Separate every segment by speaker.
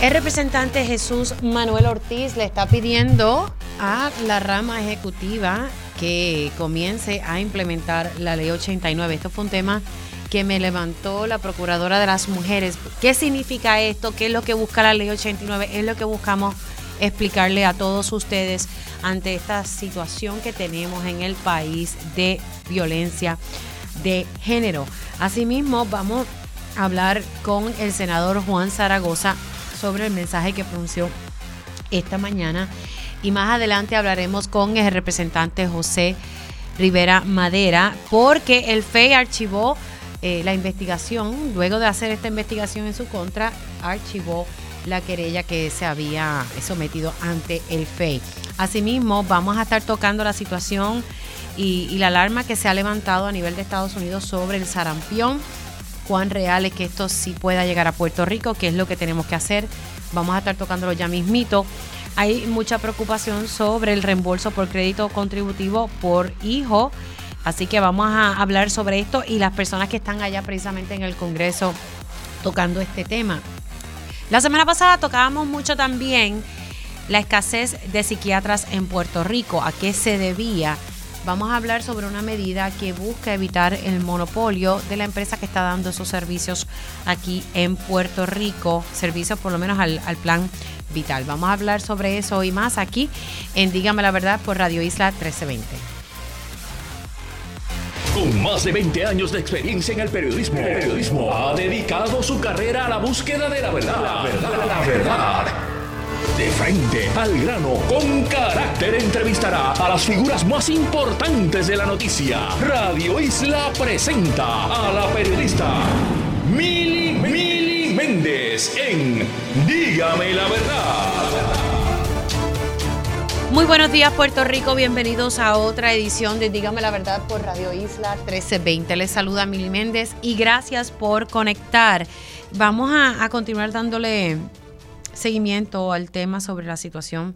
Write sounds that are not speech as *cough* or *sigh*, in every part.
Speaker 1: El representante Jesús Manuel Ortiz le está pidiendo a la rama ejecutiva que comience a implementar la ley 89. Esto fue un tema que me levantó la Procuradora de las Mujeres. ¿Qué significa esto? ¿Qué es lo que busca la ley 89? Es lo que buscamos explicarle a todos ustedes ante esta situación que tenemos en el país de violencia de género. Asimismo, vamos a hablar con el senador Juan Zaragoza sobre el mensaje que pronunció esta mañana. Y más adelante hablaremos con el representante José Rivera Madera, porque el FEI archivó eh, la investigación, luego de hacer esta investigación en su contra, archivó la querella que se había sometido ante el FEI. Asimismo, vamos a estar tocando la situación y, y la alarma que se ha levantado a nivel de Estados Unidos sobre el sarampión cuán real es que esto sí pueda llegar a Puerto Rico, qué es lo que tenemos que hacer. Vamos a estar tocándolo ya mismito. Hay mucha preocupación sobre el reembolso por crédito contributivo por hijo. Así que vamos a hablar sobre esto y las personas que están allá precisamente en el Congreso tocando este tema. La semana pasada tocábamos mucho también la escasez de psiquiatras en Puerto Rico, a qué se debía vamos a hablar sobre una medida que busca evitar el monopolio de la empresa que está dando esos servicios aquí en Puerto Rico, servicios por lo menos al, plan vital. Vamos a hablar sobre eso y más aquí en Dígame la Verdad por Radio Isla 1320.
Speaker 2: Con más de 20 años de experiencia en el periodismo, el periodismo ha dedicado su carrera a la búsqueda de la verdad. La verdad, la verdad de frente al grano, con carácter, entrevistará a las figuras más importantes de la noticia. Radio Isla presenta a la periodista Mili, Mili Méndez en Dígame la verdad.
Speaker 1: Muy buenos días Puerto Rico, bienvenidos a otra edición de Dígame la Verdad por Radio Isla 1320. Les saluda Mili Méndez y gracias por conectar. Vamos a, a continuar dándole seguimiento al tema sobre la situación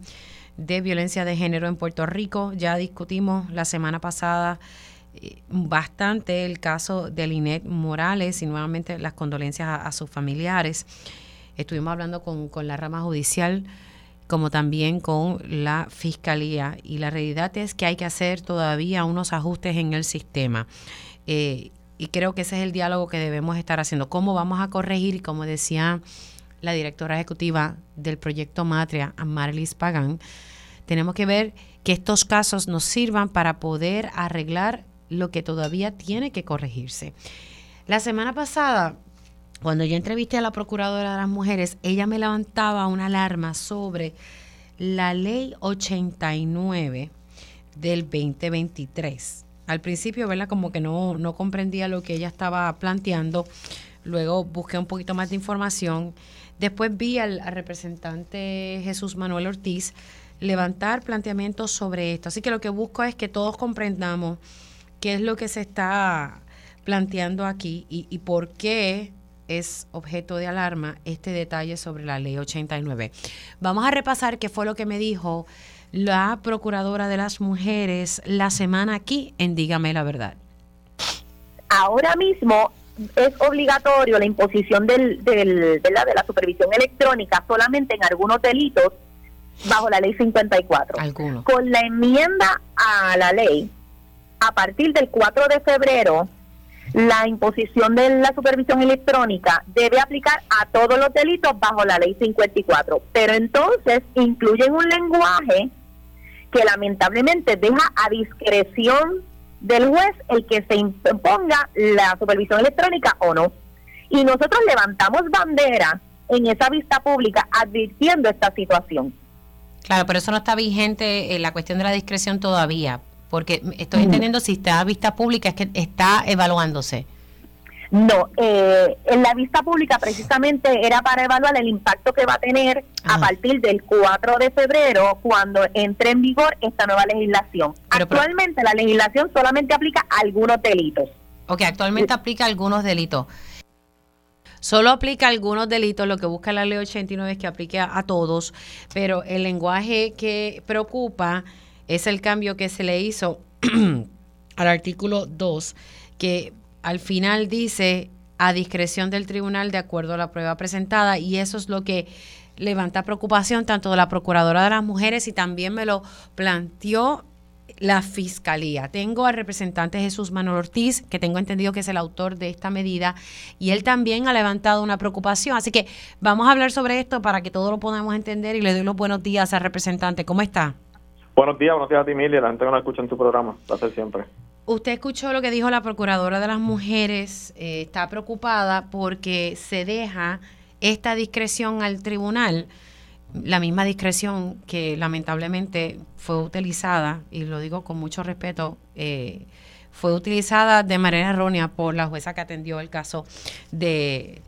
Speaker 1: de violencia de género en Puerto Rico. Ya discutimos la semana pasada eh, bastante el caso de Linet Morales y nuevamente las condolencias a, sus familiares. Estuvimos hablando con, la rama judicial como también con la fiscalía y la realidad es que hay que hacer todavía unos ajustes en el sistema. Eh, y creo que ese es el diálogo que debemos estar haciendo. ¿Cómo vamos a corregir? Y como decía la directora ejecutiva del proyecto Matria, Marlis Pagán, tenemos que ver que estos casos nos sirvan para poder arreglar lo que todavía tiene que corregirse. La semana pasada, cuando yo entrevisté a la Procuradora de las Mujeres, ella me levantaba una alarma sobre la ley 89 del 2023. Al principio, ¿verdad? Como que no, no comprendía lo que ella estaba planteando. Luego busqué un poquito más de información Después vi al, representante Jesús Manuel Ortiz levantar planteamientos sobre esto. Así que lo que busco es que todos comprendamos qué es lo que se está planteando aquí y, y por qué es objeto de alarma este detalle sobre la ley 89. Vamos a repasar qué fue lo que me dijo la Procuradora de las Mujeres la semana aquí en Dígame la Verdad.
Speaker 3: Ahora mismo es obligatorio la imposición del, del, de, la, de la supervisión electrónica solamente en algunos delitos bajo la ley 54. Con la enmienda a la ley, a partir del 4 de febrero, la imposición de la supervisión electrónica debe aplicar a todos los delitos bajo la ley 54. Pero entonces incluyen un lenguaje que lamentablemente deja a discreción del juez el que se imponga la supervisión electrónica o no. Y nosotros levantamos bandera en esa vista pública advirtiendo esta situación.
Speaker 1: Claro, pero eso no está vigente en la cuestión de la discreción todavía, porque estoy entendiendo si está a vista pública es que está evaluándose.
Speaker 3: No, eh, en la vista pública precisamente era para evaluar el impacto que va a tener a partir del 4 de febrero cuando entre en vigor esta nueva legislación. actualmente la legislación solamente aplica algunos delitos.
Speaker 1: Ok, actualmente aplica algunos delitos. Solo aplica algunos delitos, lo que busca la ley 89 es que aplique a, a todos, pero el lenguaje que preocupa es el cambio que se le hizo *clears throat* al artículo 2, que al final dice a discreción del tribunal de acuerdo a la prueba presentada y eso es lo que levanta preocupación tanto de la Procuradora de las Mujeres y también me lo planteó la Fiscalía. Tengo al representante Jesús Manuel Ortiz, que tengo entendido que es el autor de esta medida, y él también ha levantado una preocupación. Así que vamos a hablar sobre esto para que todos lo podamos entender y le doy los buenos días al representante. ¿Cómo está?
Speaker 4: Buenos días, buenos días a ti, Mili, la gente que no escucha en tu programa, hacer siempre.
Speaker 1: Usted escuchó lo que dijo la Procuradora de las Mujeres, eh, está preocupada porque se deja esta discreción al tribunal la misma discreción que lamentablemente fue utilizada, y lo digo con mucho respeto, eh, fue utilizada de manera errónea por la jueza que atendió el caso de,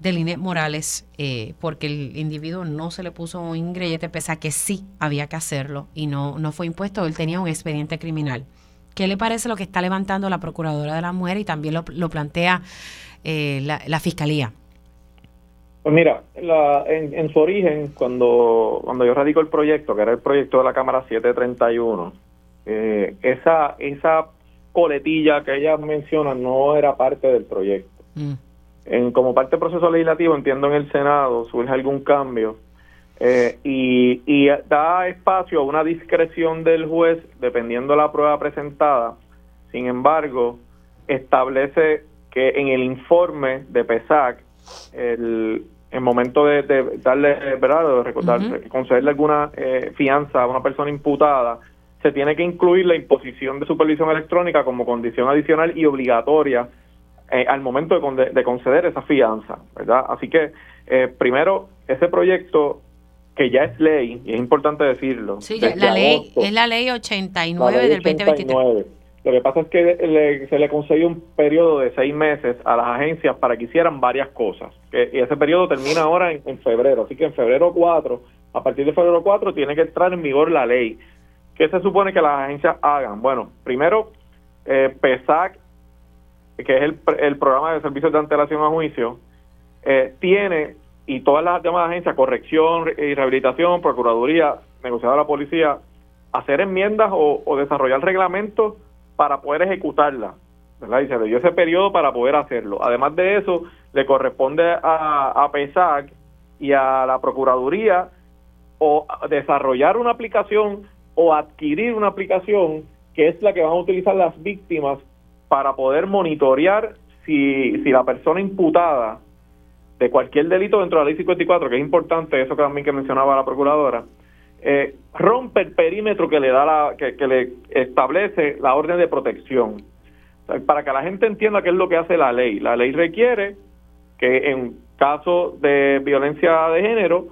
Speaker 1: de Linet Morales, eh, porque el individuo no se le puso un ingrediente, pese a que sí había que hacerlo y no, no fue impuesto, él tenía un expediente criminal. ¿Qué le parece lo que está levantando la Procuradora de la Mujer y también lo, lo plantea eh, la, la Fiscalía?
Speaker 4: Pues mira, la, en, su origen, cuando, cuando yo radico el proyecto, que era el proyecto de la Cámara 731, eh, esa, esa coletilla que ella menciona no era parte del proyecto. Mm. En, como parte del proceso legislativo, entiendo en el Senado, surge algún cambio eh, y, y da espacio a una discreción del juez dependiendo de la prueba presentada. Sin embargo, establece que en el informe de PESAC el, momento de, darle, ¿verdad? De concederle alguna eh, fianza a una persona imputada, se tiene que incluir la imposición de supervisión electrónica como condición adicional y obligatoria eh, al momento de, conceder esa fianza, ¿verdad? Así que, eh, primero, ese proyecto que ya es ley, y es importante decirlo.
Speaker 1: Sí, la ley, es la ley 89 del 2023.
Speaker 4: Lo que pasa es que se le concedió un periodo de seis meses a las agencias para que hicieran varias cosas. Que, y ese periodo termina ahora en, febrero. Así que en febrero 4, a partir de febrero 4, tiene que entrar en vigor la ley. ¿Qué se supone que las agencias hagan? Bueno, primero, eh, PESAC, que es el, el programa de servicios de antelación a juicio, eh, tiene, y todas las demás agencias, corrección y rehabilitación, procuraduría, negociadora de la policía, hacer enmiendas o, desarrollar reglamentos para poder ejecutarla. ¿verdad? Y se le dio ese periodo para poder hacerlo. Además de eso, le corresponde a, a PESAC y a la Procuraduría o desarrollar una aplicación o adquirir una aplicación que es la que van a utilizar las víctimas para poder monitorear si, si la persona imputada de cualquier delito dentro de la ley 54, que es importante, eso que también que mencionaba la procuradora, eh, rompe el perímetro que le da la, que, le establece la orden de protección. para que la gente entienda qué es lo que hace la ley. La ley requiere que en caso de violencia de género,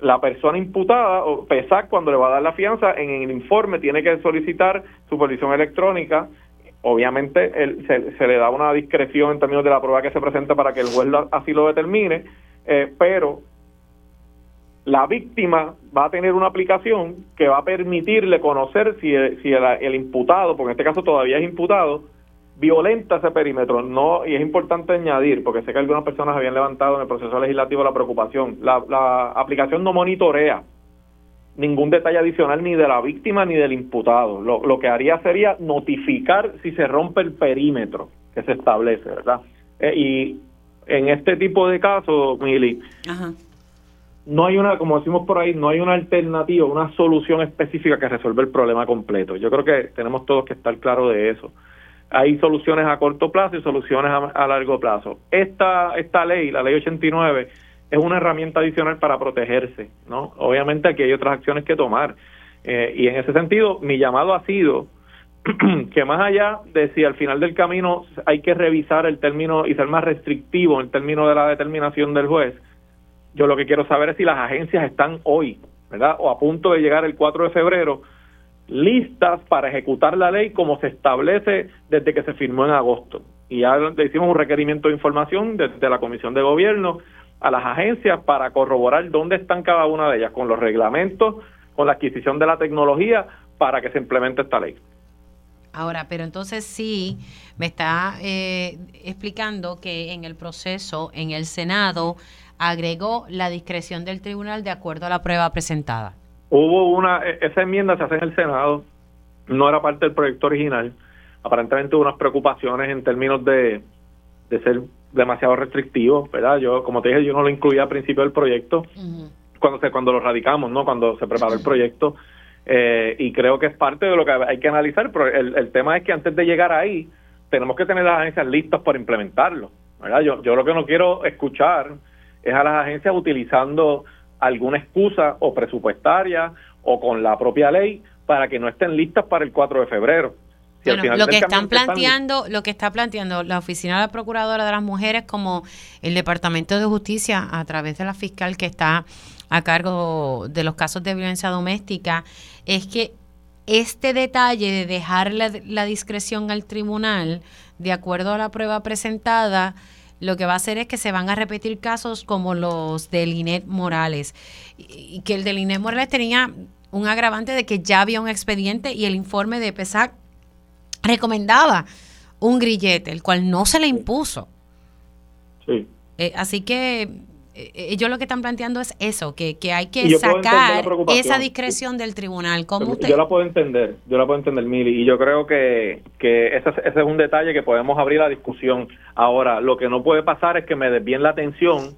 Speaker 4: la persona imputada, o pesar cuando le va a dar la fianza, en el informe tiene que solicitar supervisión electrónica. Obviamente se, le da una discreción en términos de la prueba que se presenta para que el juez así lo determine, eh, pero la víctima va a tener una aplicación que va a permitirle conocer si, el, si el, imputado, porque en este caso todavía es imputado, violenta ese perímetro. No, y es importante añadir, porque sé que algunas personas habían levantado en el proceso legislativo la preocupación, la aplicación no monitorea ningún detalle adicional ni de la víctima ni del imputado. Lo, lo que haría sería notificar si se rompe el perímetro que se establece, ¿verdad? Eh, y en este tipo de casos, Mili, Ajá no hay una, como decimos por ahí, no hay una alternativa, una solución específica que resuelva el problema completo. Yo creo que tenemos todos que estar claros de eso. Hay soluciones a corto plazo y soluciones a, largo plazo. Esta, esta ley, la ley 89, es una herramienta adicional para protegerse, ¿no? Obviamente aquí hay otras acciones que tomar. Eh, y en ese sentido, mi llamado ha sido *clears throat* que más allá de si al final del camino hay que revisar el término y ser más restrictivo en el término de la determinación del juez, yo lo que quiero saber es si las agencias están hoy, ¿verdad? O a punto de llegar el 4 de febrero, listas para ejecutar la ley como se establece desde que se firmó en agosto. Y ya le hicimos un requerimiento de información desde la Comisión de Gobierno a las agencias para corroborar dónde están cada una de ellas, con los reglamentos, con la adquisición de la tecnología para que se implemente esta ley.
Speaker 1: Ahora, pero entonces sí me está eh, explicando que en el proceso, en el Senado, agregó la discreción del tribunal de acuerdo a la prueba presentada.
Speaker 4: Hubo una, e, esa enmienda se hace en el Senado, no era parte del proyecto original, aparentemente hubo unas preocupaciones en términos de, ser demasiado restrictivo, ¿verdad? Yo, como te dije, yo no lo incluía al principio del proyecto, cuando se cuando lo radicamos, ¿no? Cuando se preparó el proyecto eh, y creo que es parte de lo que hay que analizar, pero el, el tema es que antes de llegar ahí tenemos que tener las agencias listas para implementarlo, ¿verdad? Yo, yo lo que no quiero escuchar es a las agencias utilizando alguna excusa o presupuestaria o con la propia ley para que no estén listas para el 4 de febrero.
Speaker 1: Lo que están planteando, lo que está planteando la Oficina de la Procuradora de las Mujeres como el Departamento de Justicia a través de la fiscal que está a cargo de los casos de violencia doméstica es que este detalle de dejar la, la discreción al tribunal de acuerdo a la prueba presentada lo que va a hacer es que se van a repetir casos como los de Linet Morales. Y que el de Linet Morales tenía un agravante de que ya había un expediente y el informe de PESAC recomendaba un grillete, el cual no se le impuso. Sí. Eh, así que eh, ellos lo que están planteando es eso, que, que hay que sacar esa discreción del tribunal. ¿Cómo
Speaker 4: Yo la puedo entender, yo la puedo entender, Mili, y yo creo que, que ese, ese, es un detalle que podemos abrir la discusión. Ahora, lo que no puede pasar es que me desvíen la atención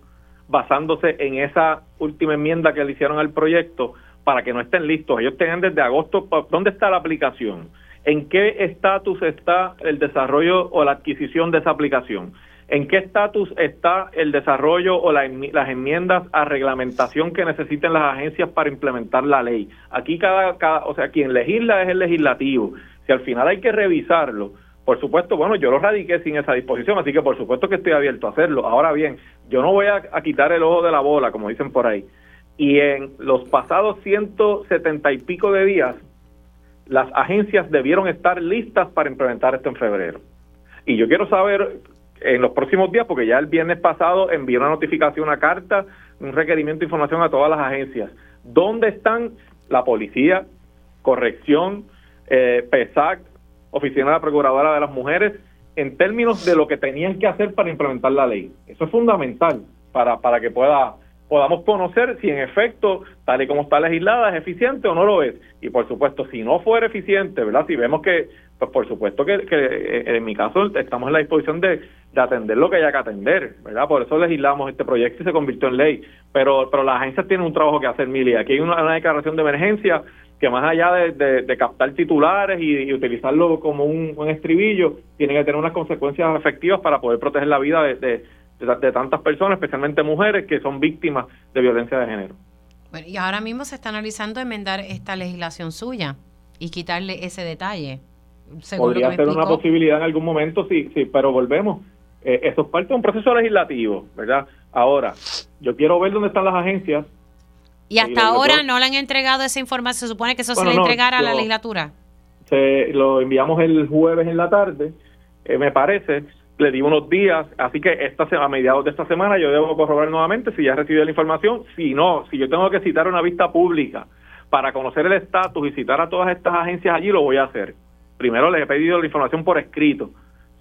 Speaker 4: basándose en esa última enmienda que le hicieron al proyecto para que no estén listos. Ellos tienen desde agosto, ¿dónde está la aplicación? ¿En qué estatus está el desarrollo o la adquisición de esa aplicación? ¿En qué estatus está el desarrollo o las enmiendas a reglamentación que necesiten las agencias para implementar la ley? Aquí cada, cada, o sea, quien legisla es el legislativo. Si al final hay que revisarlo, por supuesto, bueno, yo lo radiqué sin esa disposición, así que por supuesto que estoy abierto a hacerlo. Ahora bien, yo no voy a, a quitar el ojo de la bola, como dicen por ahí. Y en los pasados 170 y pico de días, las agencias debieron estar listas para implementar esto en febrero. Y yo quiero saber en los próximos días, porque ya el viernes pasado envió una notificación, una carta, un requerimiento de información a todas las agencias. ¿Dónde están la policía, corrección, eh, PESAC, Oficina de la Procuradora de las Mujeres, en términos de lo que tenían que hacer para implementar la ley? Eso es fundamental para, para que pueda podamos conocer si en efecto, tal y como está legislada, es eficiente o no lo es. Y por supuesto, si no fuera eficiente, ¿verdad? Si vemos que, pues por supuesto que, que eh, en mi caso estamos en la disposición de, de, atender lo que haya que atender, ¿verdad? Por eso legislamos este proyecto y se convirtió en ley. Pero, pero las agencias tienen un trabajo que hacer, Mili. Aquí hay una, declaración de emergencia que más allá de, captar titulares y, utilizarlo como un, estribillo, tiene que tener unas consecuencias efectivas para poder proteger la vida de, tantas personas, especialmente mujeres, que son víctimas de violencia de género.
Speaker 1: Bueno, y ahora mismo se está analizando enmendar esta legislación suya y quitarle ese detalle.
Speaker 4: Podría ser una posibilidad en algún momento, sí, sí, pero volvemos. Eh, eso es parte de un proceso legislativo, ¿verdad? Ahora, yo quiero ver dónde están las agencias.
Speaker 1: Y hasta ahora no le han entregado esa información. Se supone que eso se le entregara a la legislatura.
Speaker 4: Se, lo enviamos el jueves en la tarde, eh, me parece le di unos días, así que esta a mediados de esta semana yo debo corroborar nuevamente si ya recibido la información, si no, si yo tengo que citar una vista pública para conocer el estatus y citar a todas estas agencias allí, lo voy a hacer. Primero les he pedido la información por escrito.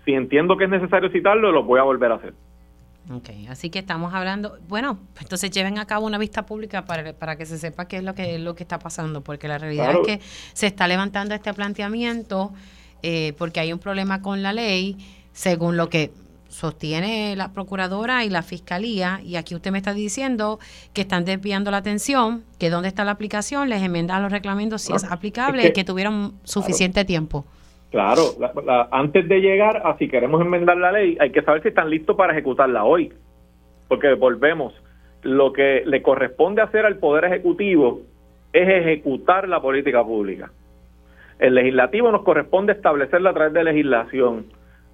Speaker 4: Si entiendo que es necesario citarlo, lo voy a volver a hacer.
Speaker 1: Ok, así que estamos hablando, bueno, entonces lleven a cabo una vista pública para, para que se sepa qué es lo que, lo que está pasando, porque la realidad es que se está levantando este planteamiento eh, porque hay un problema con la ley según lo que sostiene la procuradora y la fiscalía, y aquí usted me está diciendo que están desviando la atención, que dónde está la aplicación, les enmendan los reglamentos si es aplicable, y que tuvieron suficiente tiempo.
Speaker 4: Claro, antes de llegar a si queremos enmendar la ley, hay que saber si están listos para ejecutarla hoy, porque volvemos, lo que le corresponde hacer al Poder Ejecutivo es ejecutar la política pública. El legislativo nos corresponde establecerla a través de legislación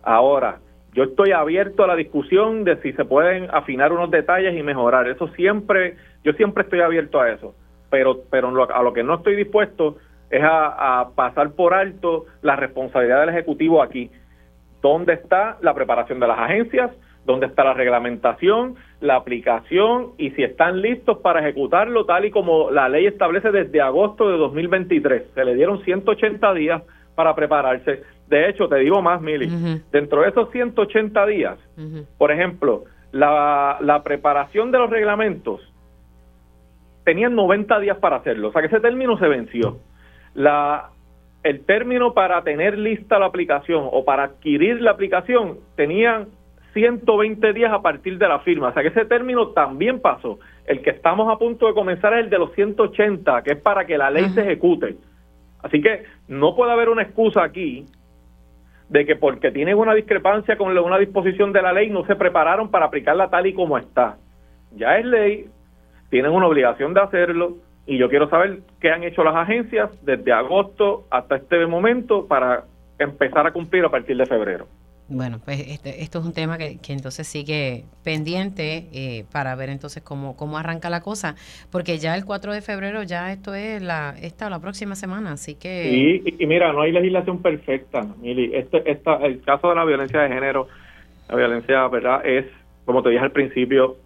Speaker 4: Ahora, yo estoy abierto a la discusión de si se pueden afinar unos detalles y mejorar. Eso siempre, yo siempre estoy abierto a eso. Pero, pero a lo que no estoy dispuesto es a, pasar por alto la responsabilidad del Ejecutivo aquí. ¿Dónde está la preparación de las agencias? ¿Dónde está la reglamentación, la aplicación y si están listos para ejecutarlo tal y como la ley establece desde agosto de 2023? Se le dieron 180 días para prepararse. De hecho, te digo más, Mili, dentro de esos 180 días, por ejemplo, la, la preparación de los reglamentos tenían 90 días para hacerlo, o sea que ese término se venció. La, el término para tener lista la aplicación o para adquirir la aplicación tenían 120 días a partir de la firma. O sea que ese término también pasó. El que estamos a punto de comenzar es el de los 180, que es para que la ley se ejecute. Así que no puede haber una excusa aquí de que porque tienen una discrepancia con una disposición de la ley no se prepararon para aplicarla tal y como está. Ya es ley, tienen una obligación de hacerlo y yo quiero saber qué han hecho las agencias desde agosto hasta este momento para empezar a cumplir a partir de febrero.
Speaker 1: Bueno, pues este, esto es un tema que, entonces sigue pendiente eh, para ver entonces cómo, cómo arranca la cosa, porque ya el 4 de febrero ya esto es la esta o la próxima semana, así que...
Speaker 4: Sí, y, mira, no hay legislación perfecta, Mili. Este, esta, el caso de la violencia de género, la violencia, ¿verdad? Es, como te dije al principio,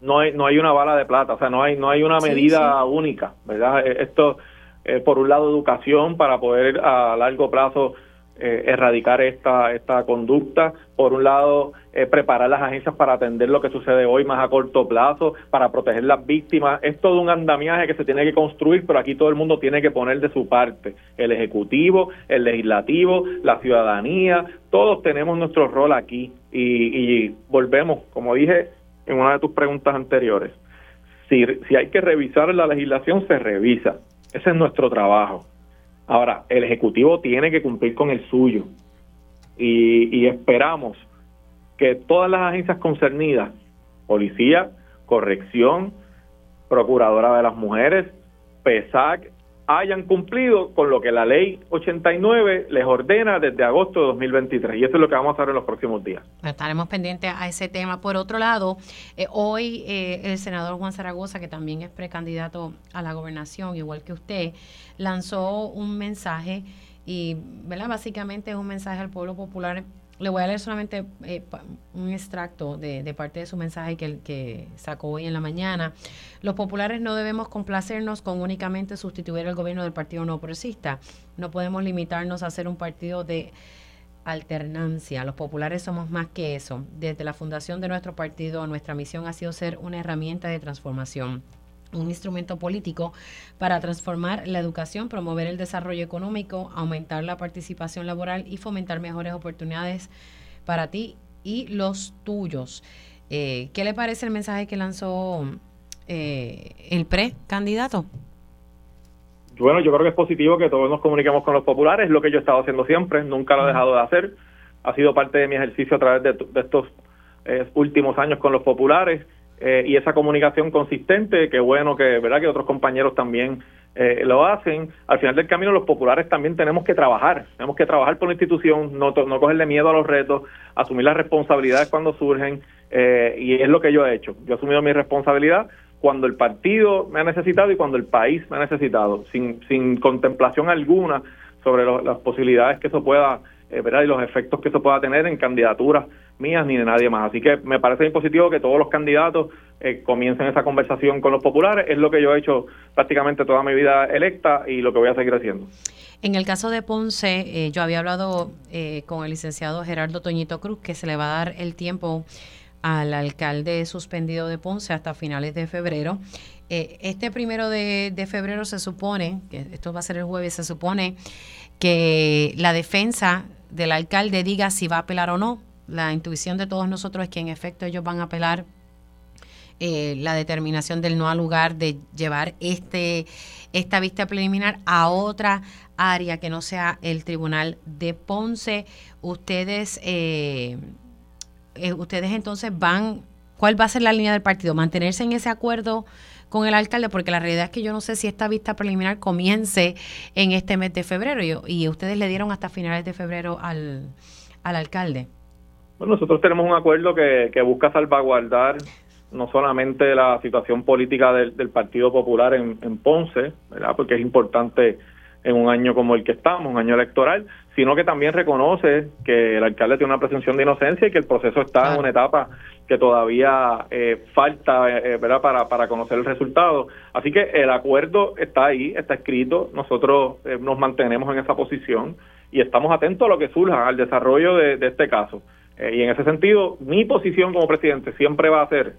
Speaker 4: no hay, no hay una bala de plata, o sea, no hay, no hay una medida única, ¿verdad? E, esto, eh, por un lado, educación para poder a largo plazo eh, erradicar esta, esta conducta. Por un lado, eh, preparar las agencias para atender lo que sucede hoy más a corto plazo, para proteger las víctimas. Es todo un andamiaje que se tiene que construir, pero aquí todo el mundo tiene que poner de su parte. El Ejecutivo, el Legislativo, la ciudadanía, todos tenemos nuestro rol aquí. Y, y volvemos, como dije en una de tus preguntas anteriores, si, si hay que revisar la legislación, se revisa. Ese es nuestro trabajo Ahora, el Ejecutivo tiene que cumplir con el suyo. Y, esperamos que todas las agencias concernidas, policía, corrección, procuradora de las mujeres, PESAC, hayan cumplido con lo que la ley 89 les ordena desde agosto de 2023. Y eso es lo que vamos a hacer en los próximos días.
Speaker 1: Estaremos pendientes a ese tema. Por otro lado, eh, hoy eh, el senador Juan Zaragoza, que también es precandidato a la gobernación, igual que usted, lanzó un mensaje y, ¿verdad? Básicamente es un mensaje al pueblo popular le voy a leer solamente eh, un extracto de, parte de su mensaje que, que sacó hoy en la mañana. Los populares no debemos complacernos con únicamente sustituir el gobierno del Partido No Progresista. No podemos limitarnos a ser un partido de alternancia. Los populares somos más que eso. Desde la fundación de nuestro partido, nuestra misión ha sido ser una herramienta de transformación un instrumento político para transformar la educación, promover el desarrollo económico, aumentar la participación laboral y fomentar mejores oportunidades para ti y los tuyos. Eh, ¿Qué le parece el mensaje que lanzó eh, el precandidato?
Speaker 4: Bueno, yo creo que es positivo que todos nos comuniquemos con los populares, es lo que yo he estado haciendo siempre, nunca lo he dejado de hacer, ha sido parte de mi ejercicio a través de, estos eh, últimos años con los populares eh, y esa comunicación consistente, que bueno que, ¿verdad? que otros compañeros también eh, lo hacen. Al final del camino los populares también tenemos que trabajar, tenemos que trabajar por la institución, no, no cogerle miedo a los retos, asumir las responsabilidades cuando surgen eh, y es lo que yo he hecho. Yo he asumido mi responsabilidad cuando el partido me ha necesitado y cuando el país me ha necesitado, sin, sin contemplación alguna sobre las posibilidades que eso pueda, ¿verdad? y los efectos que eso pueda tener en candidaturas mías ni de nadie más. Así que me parece muy positivo que todos los candidatos eh, comiencen esa conversación con los populares. Es lo que yo he hecho prácticamente toda mi vida electa y lo que voy a seguir haciendo.
Speaker 1: En el caso de Ponce, eh, yo había hablado eh, con el licenciado Gerardo Toñito Cruz que se le va a dar el tiempo al alcalde suspendido de Ponce hasta finales de febrero. este primero de, de febrero se supone, que esto va a ser el jueves, se supone que la defensa del alcalde diga si va a apelar o no la intuición de todos nosotros es que en efecto ellos van a apelar eh, la determinación del no al lugar de llevar este esta vista preliminar a otra área que no sea el tribunal de Ponce. Ustedes, eh, eh, ustedes entonces van, ¿cuál va a ser la línea del partido? Mantenerse en ese acuerdo con el alcalde, porque la realidad es que yo no sé si esta vista preliminar comience en este mes de febrero y, ustedes le dieron hasta finales de febrero al alcalde.
Speaker 4: Bueno, nosotros tenemos un acuerdo que, que busca salvaguardar no solamente la situación política del, Partido Popular en, Ponce, ¿verdad? porque es importante en un año como el que estamos, un año electoral, sino que también reconoce que el alcalde tiene una presunción de inocencia y que el proceso está en una etapa que todavía eh, falta eh, ¿verdad? Para, para conocer el resultado. Así que el acuerdo está ahí, está escrito, nosotros eh, nos mantenemos en esa posición y estamos atentos a lo que surja, al desarrollo de este caso. Eh, y en ese sentido, mi posición como presidente siempre va a ser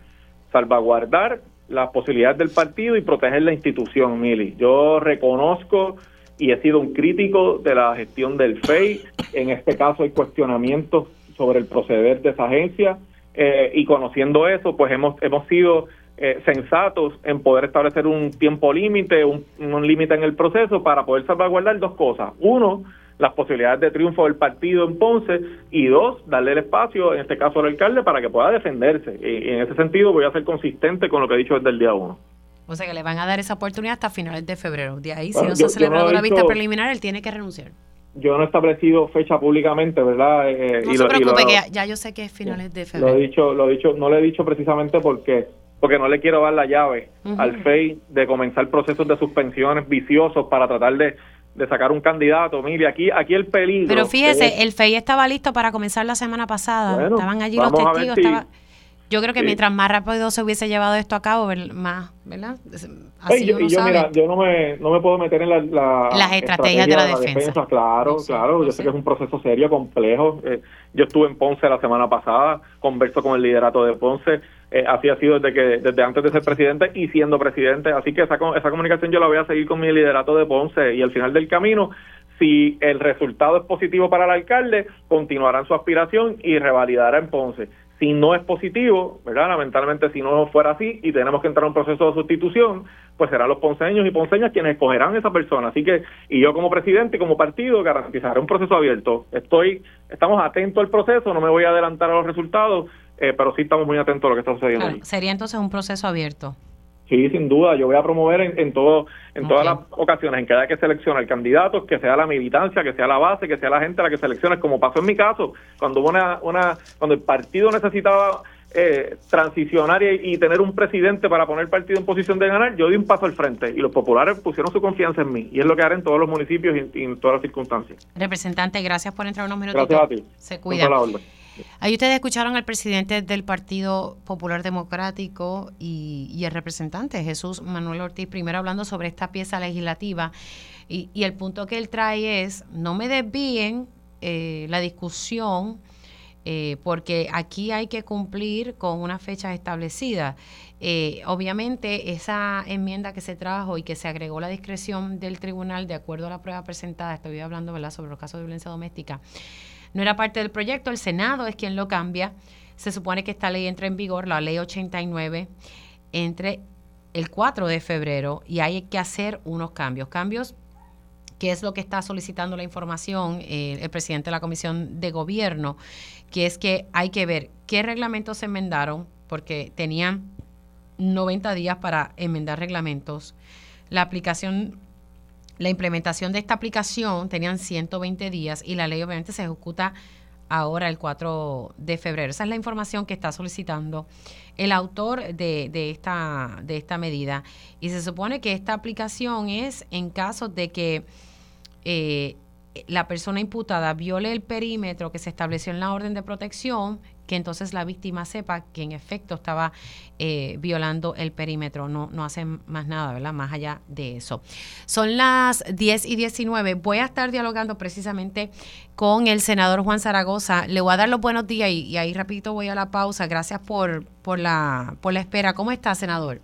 Speaker 4: salvaguardar las posibilidades del partido y proteger la institución, Mili. Yo reconozco y he sido un crítico de la gestión del FEI. En este caso hay cuestionamientos sobre el proceder de esa agencia eh, y conociendo eso, pues hemos, hemos sido eh, sensatos en poder establecer un tiempo límite, un, un límite en el proceso para poder salvaguardar dos cosas. Uno, las posibilidades de triunfo del partido en Ponce y dos, darle el espacio, en este caso al alcalde, para que pueda defenderse. Y, en ese sentido voy a ser consistente con lo que he dicho desde el día uno.
Speaker 1: O sea que le van a dar esa oportunidad hasta finales de febrero. De ahí, si no se ha celebrado la vista preliminar, él tiene que renunciar.
Speaker 4: Yo no he establecido fecha públicamente, ¿verdad?
Speaker 1: Eh, no se preocupe, que ya, yo sé que es finales de febrero.
Speaker 4: Lo he dicho, lo he dicho, no lo he dicho precisamente porque porque no le quiero dar la llave al FEI de comenzar procesos de suspensiones viciosos para tratar de, sacar un candidato. Mire, aquí aquí el peligro.
Speaker 1: Pero fíjese, el FEI estaba listo para comenzar la semana pasada. Estaban allí los testigos. Yo creo que mientras más rápido se hubiese llevado esto a cabo, más, ¿verdad?
Speaker 4: Así yo, mira, yo no me, no me puedo meter en la,
Speaker 1: las estrategias de la, defensa.
Speaker 4: Claro, claro, yo sé que es un proceso serio, complejo. Eh, yo estuve en Ponce la semana pasada, converso con el liderato de Ponce. Eh, así ha sido desde que desde antes de ser presidente y siendo presidente. Así que esa, esa comunicación yo la voy a seguir con mi liderato de Ponce y al final del camino si el resultado es positivo para el alcalde, continuará en su aspiración y revalidará en Ponce. Si no es positivo, ¿verdad? Lamentablemente, si no fuera así y tenemos que entrar a un proceso de sustitución, pues serán los ponceños y ponceñas quienes escogerán esa persona. Así que, y yo como presidente y como partido garantizaré un proceso abierto. Estoy, estamos atentos al proceso, no me voy a adelantar a los resultados, eh, pero sí estamos muy atentos a lo que está sucediendo.
Speaker 1: Sería entonces un proceso abierto.
Speaker 4: Sí, sin duda. Yo voy a promover en, en todo, en todas las ocasiones en que haya que seleccionar candidatos, que sea la militancia, que sea la base, que sea la gente la que seleccione, como pasó en mi caso, cuando hubo una, una cuando el partido necesitaba eh, transicionar y, tener un presidente para poner el partido en posición de ganar, yo di un paso al frente y los populares pusieron su confianza en mí y es lo que haré en todos los municipios y, en todas las circunstancias.
Speaker 1: Representante, gracias por entrar unos minutos.
Speaker 4: Gracias a ti.
Speaker 1: Se cuida. Ahí ustedes escucharon al presidente del Partido Popular Democrático y, el representante Jesús Manuel Ortiz, primero hablando sobre esta pieza legislativa. Y, el punto que él trae es, no me desvíen eh, la discusión, eh, porque aquí hay que cumplir con una fecha establecida. Eh, obviamente, esa enmienda que se trajo y que se agregó la discreción del tribunal de acuerdo a la prueba presentada, estoy hablando sobre los casos de violencia doméstica, no era parte del proyecto, el Senado es quien lo cambia. Se supone que esta ley entra en vigor, la ley 89, entre el 4 de febrero y hay que hacer unos cambios. Cambios que es lo que está solicitando la información eh, el presidente de la Comisión de Gobierno, que es que hay que ver qué reglamentos se enmendaron, porque tenían 90 días para enmendar reglamentos. La aplicación la implementación de esta aplicación tenían 120 días y la ley obviamente se ejecuta ahora el 4 de febrero. Esa es la información que está solicitando el autor de, de, esta, de esta medida. Y se supone que esta aplicación es en caso de que eh, la persona imputada viole el perímetro que se estableció en la orden de protección que entonces la víctima sepa que en efecto estaba eh, violando el perímetro. No, no hacen más nada, ¿verdad? Más allá de eso. Son las 10 y 19. Voy a estar dialogando precisamente con el senador Juan Zaragoza. Le voy a dar los buenos días y, ahí rapidito voy a la pausa. Gracias por, por, la, por la espera. ¿Cómo está, senador?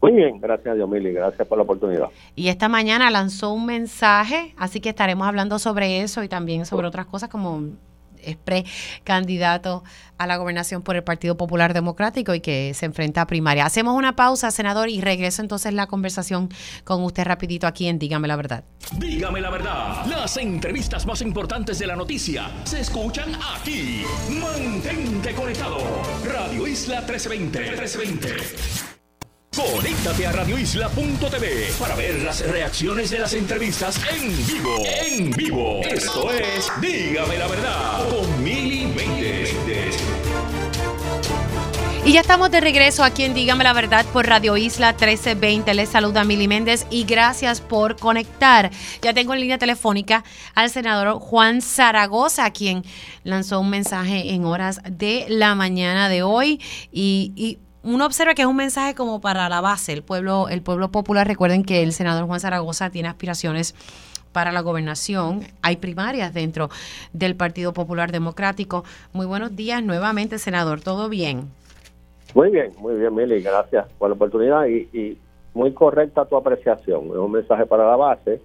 Speaker 5: Muy bien, gracias Dios Mili, gracias por la oportunidad.
Speaker 1: Y esta mañana lanzó un mensaje, así que estaremos hablando sobre eso y también sobre otras cosas como es precandidato a la gobernación por el Partido Popular Democrático y que se enfrenta a primaria. Hacemos una pausa, senador, y regreso entonces la conversación con usted rapidito aquí en Dígame la Verdad.
Speaker 2: Dígame la verdad. Las entrevistas más importantes de la noticia se escuchan aquí. Mantente conectado. Radio Isla 1320. 1320. Conéctate a radioisla.tv para ver las reacciones de las entrevistas en vivo. En vivo. Esto es Dígame la verdad con Mili
Speaker 1: Y ya estamos de regreso aquí en Dígame la Verdad por Radio Isla 1320. Les saluda Mili Méndez y gracias por conectar. Ya tengo en línea telefónica al senador Juan Zaragoza, quien lanzó un mensaje en horas de la mañana de hoy. Y, y uno observa que es un mensaje como para la base, el pueblo, el pueblo popular. Recuerden que el senador Juan Zaragoza tiene aspiraciones para la gobernación. Hay primarias dentro del Partido Popular Democrático. Muy buenos días nuevamente, senador. ¿Todo bien?
Speaker 5: Muy bien, muy bien, Mili. Gracias por la oportunidad y, muy correcta tu apreciación. Es un mensaje para la base.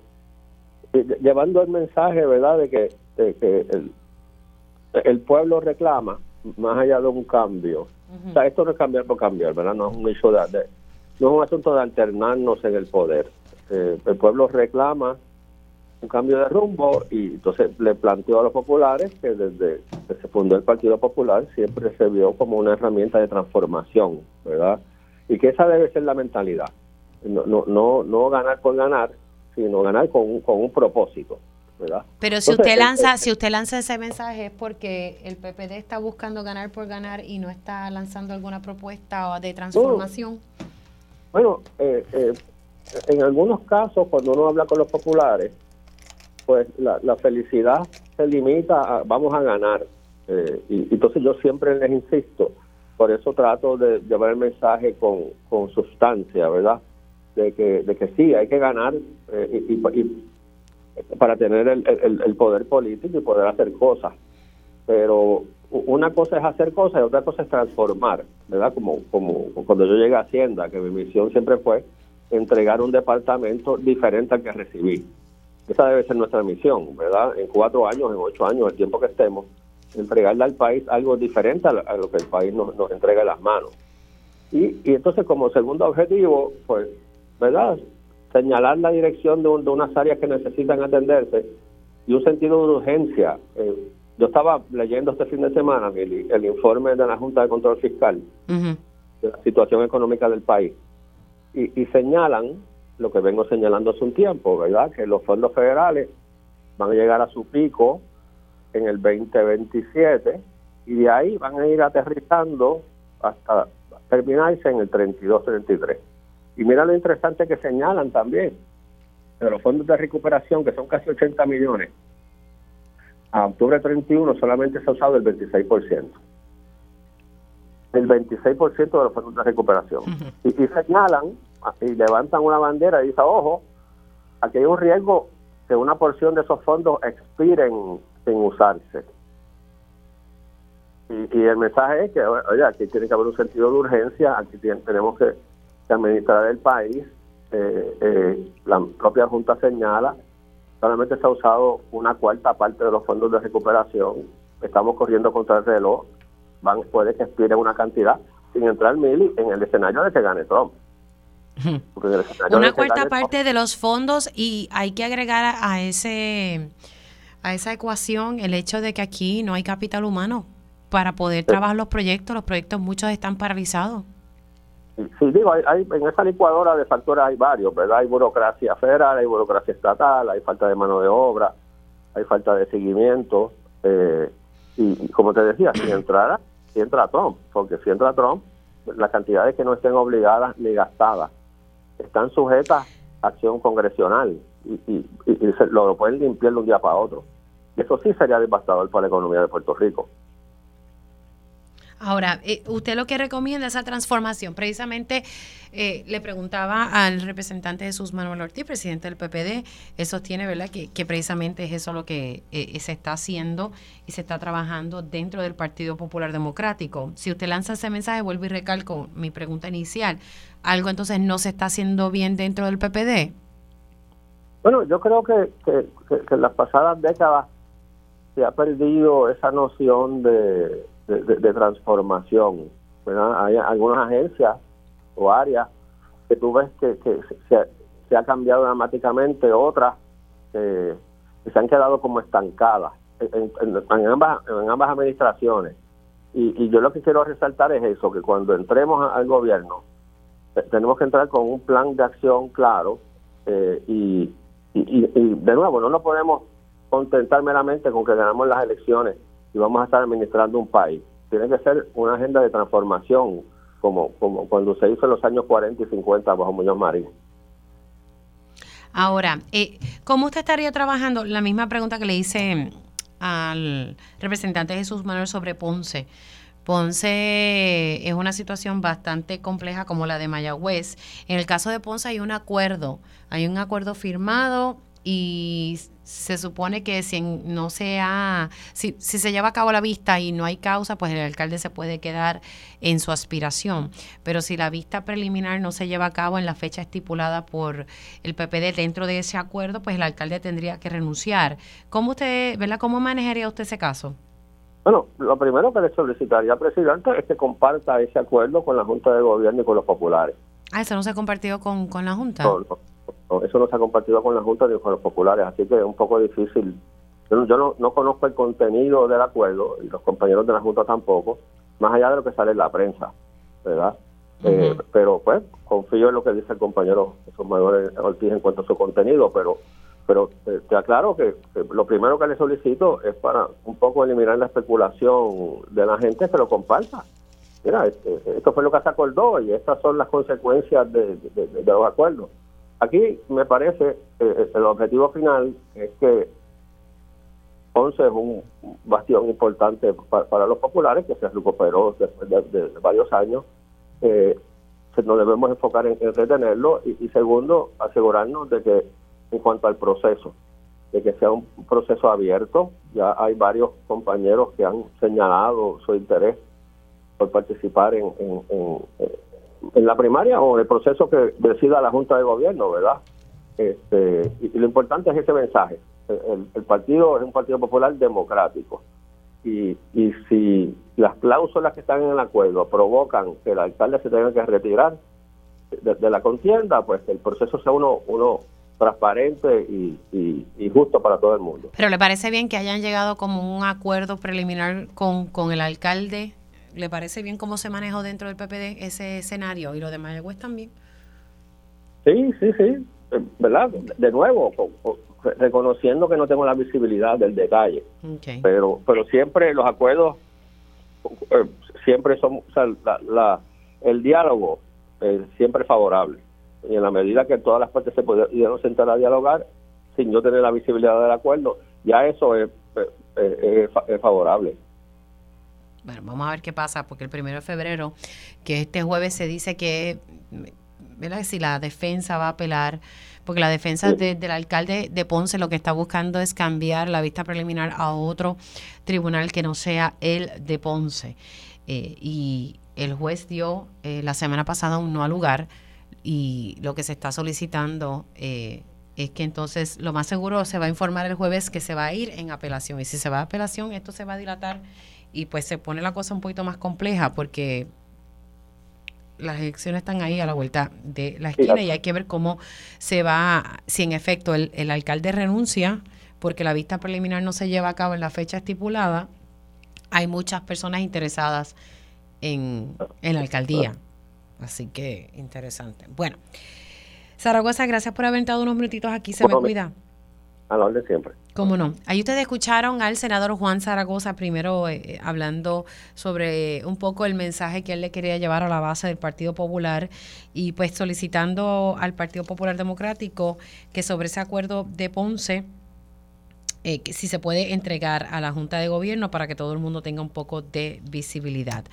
Speaker 5: llevando el mensaje, ¿verdad?, de que, el, el pueblo reclama más allá de un cambio, o sea, esto no es cambiar por cambiar, ¿verdad? No es un hecho de, no es un asunto de alternarnos en el poder. Eh, el pueblo reclama un cambio de rumbo y entonces le planteó a los populares que desde que se fundó el Partido Popular siempre se vio como una herramienta de transformación, ¿verdad? Y que esa debe ser la mentalidad. No, no, no, no ganar por ganar, sino ganar con con un propósito. ¿Verdad?
Speaker 1: Pero si usted lanza, si usted lanza ese mensaje es porque el PPD está buscando ganar por ganar y no está lanzando alguna propuesta de transformación.
Speaker 5: Bueno, eh, eh, en algunos casos cuando uno habla con los populares, pues la, felicidad se limita a vamos a ganar. Eh, y entonces yo siempre les insisto, por eso trato de llevar el mensaje con, con sustancia, ¿verdad? De que, de que sí, hay que ganar eh, y, para tener el, el, poder político y poder hacer cosas. Pero una cosa es hacer cosas y otra cosa es transformar, ¿verdad? Como, como cuando yo llegué a Hacienda, que mi misión siempre fue entregar un departamento diferente al que recibí. Esa debe ser nuestra misión, ¿verdad? En cuatro años, en ocho años, el tiempo que estemos, entregarle al país algo diferente a lo que el país nos, nos entrega en las manos. Y, y entonces, como segundo objetivo, pues, ¿verdad? Señalar la dirección de, de unas áreas que necesitan atenderse y un sentido de urgencia. Eh, yo estaba leyendo este fin de semana el, el, informe de la Junta de Control Fiscal de la situación económica del país y, y señalan lo que vengo señalando hace un tiempo, ¿verdad? Que los fondos federales van a llegar a su pico en el 2027 y de ahí van a ir aterrizando hasta terminarse en el 32-33. Y mira lo interesante que señalan también, de los fondos de recuperación, que son casi 80 millones, a octubre 31 solamente se ha usado el 26%. El 26% de los fondos de recuperación. y, y señalan y levantan una bandera y dicen, ojo, aquí hay un riesgo que una porción de esos fondos expiren sin usarse. Y, el mensaje es que, oye, aquí tiene que haber un sentido de urgencia, aquí tenemos que, administrar el país. Eh, eh, la propia Junta señala, solamente se ha usado una cuarta parte de los fondos de recuperación. Estamos corriendo contra el reloj. Van, puede que expire una cantidad, sin entrar Mili en el escenario de que gane Trump.
Speaker 1: Una cuarta parte de los fondos y hay que agregar a ese a esa ecuación el hecho de que aquí no hay capital humano para poder trabajar los proyectos. Los proyectos muchos están paralizados.
Speaker 5: Sí, digo, hay, en esa licuadora de factores hay varios, ¿verdad? Hay burocracia federal, hay burocracia estatal, hay falta de mano de obra, hay falta de seguimiento. Eh, y, como te decía, si entrara, si entra Trump, porque si entra Trump, las cantidades que no estén obligadas ni gastadas están sujetas a acción congresional y, lo, pueden limpiar de un día para otro. Eso sí sería devastador para la economía de Puerto Rico.
Speaker 1: Ahora, eh, usted lo que recomienda esa transformación, precisamente eh, le preguntaba al representante Jesús Manuel Ortiz, presidente del PPD, él sostiene, ¿verdad?, que, precisamente es eso lo que eh, se está haciendo y se está trabajando dentro del Partido Popular Democrático. Si usted lanza ese mensaje, vuelvo y recalco mi pregunta inicial, ¿algo entonces no se está haciendo bien dentro del PPD?
Speaker 5: Bueno, yo creo que, que, que en las pasadas décadas se ha perdido esa noción de de, transformación. Hay algunas agencias o áreas que tú ves que, se, ha cambiado dramáticamente, otras que se han quedado como estancadas en, ambas, en ambas administraciones. Y, yo lo que quiero resaltar es eso, que cuando entremos al gobierno, eh, tenemos que entrar con un plan de acción claro eh, y, y, de nuevo, no nos podemos contentar meramente con que ganamos las elecciones y vamos a estar administrando un país. Tiene que ser una agenda de transformación, como, como cuando se hizo en los años 40 y 50 bajo Muñoz Marín.
Speaker 1: Ahora, eh, ¿cómo usted estaría trabajando? La misma pregunta que le hice al representante Jesús Manuel sobre Ponce. Ponce es una situación bastante compleja como la de Mayagüez. En el caso de Ponce hay un acuerdo, hay un acuerdo firmado y se supone que si no sea, si, si se lleva a cabo la vista y no hay causa, pues el alcalde se puede quedar en su aspiración. Pero si la vista preliminar no se lleva a cabo en la fecha estipulada por el PPD dentro de ese acuerdo, pues el alcalde tendría que renunciar. ¿Cómo usted, verdad, cómo manejaría usted ese caso?
Speaker 5: Bueno, lo primero que le solicitaría al presidente es que comparta ese acuerdo con la Junta de Gobierno y con los populares.
Speaker 1: Ah, eso no se ha compartido con, con la Junta.
Speaker 5: No, eso no se ha compartido con la Junta ni con los populares, así que es un poco difícil. Yo, no, no, conozco el contenido del acuerdo y los compañeros de la Junta tampoco, más allá de lo que sale en la prensa, ¿verdad? Eh, pero pues confío en lo que dice el compañero Jesús Manuel Ortiz en cuanto a su contenido, pero pero eh, te, aclaro que, lo primero que le solicito es para un poco eliminar la especulación de la gente que lo comparta. Mira, este, esto fue lo que se acordó y estas son las consecuencias de, los acuerdos. Aquí me parece eh, el objetivo final es que Ponce es un bastión importante para, los populares que se recuperó después de, varios años. Eh, nos debemos enfocar en, retenerlo y, segundo, asegurarnos de que en cuanto al proceso, de que sea un proceso abierto. Ya hay varios compañeros que han señalado su interés por participar en, en, la primaria o en el proceso que decida la Junta de Gobierno, ¿verdad? Este, y, lo importante es ese mensaje. El, partido es un partido popular democrático. Y, y si las cláusulas que están en el acuerdo provocan que el alcalde se tenga que retirar de, la contienda, pues el proceso sea uno, uno transparente y, justo para todo el mundo.
Speaker 1: Pero ¿le parece bien que hayan llegado como un acuerdo preliminar con, con el alcalde? ¿Le parece bien cómo se manejó dentro del PPD ese escenario y lo de Mayagüez también?
Speaker 5: Sí, sí, sí, eh, ¿verdad? De nuevo, reconociendo que no tengo la visibilidad del detalle, pero pero siempre los acuerdos, eh, siempre son, o sea, la, el diálogo eh, siempre favorable y en la medida que todas las partes se pudieron sentar a dialogar sin yo tener la visibilidad del acuerdo, ya eso es, favorable.
Speaker 1: Bueno, vamos a ver qué pasa, porque el primero de febrero, que este jueves se dice que, ¿verdad? Si la defensa va a apelar, porque la defensa del alcalde de Ponce lo que está buscando es cambiar la vista preliminar a otro tribunal que no sea el de Ponce. Eh, y el juez dio eh, la semana pasada un no al lugar y lo que se está solicitando eh, es que entonces lo más seguro se va a informar el jueves que se va a ir en apelación y si se va a apelación esto se va a dilatar y pues se pone la cosa un poquito más compleja porque las elecciones están ahí a la vuelta de la esquina y hay que ver cómo se va, si en efecto el, el alcalde renuncia porque la vista preliminar no se lleva a cabo en la fecha estipulada, hay muchas personas interesadas en, en la alcaldía. Así que interesante. Bueno, Zaragoza, gracias por haber estado unos minutitos aquí. Se me cuida.
Speaker 5: A la orden siempre.
Speaker 1: ¿Cómo no? Ahí ustedes escucharon al senador Juan Zaragoza primero eh, eh, hablando sobre un poco el mensaje que él le quería llevar a la base del Partido Popular y pues solicitando al Partido Popular Democrático que sobre ese acuerdo de Ponce eh, si se puede entregar a la Junta de Gobierno para que todo el mundo tenga un poco de visibilidad.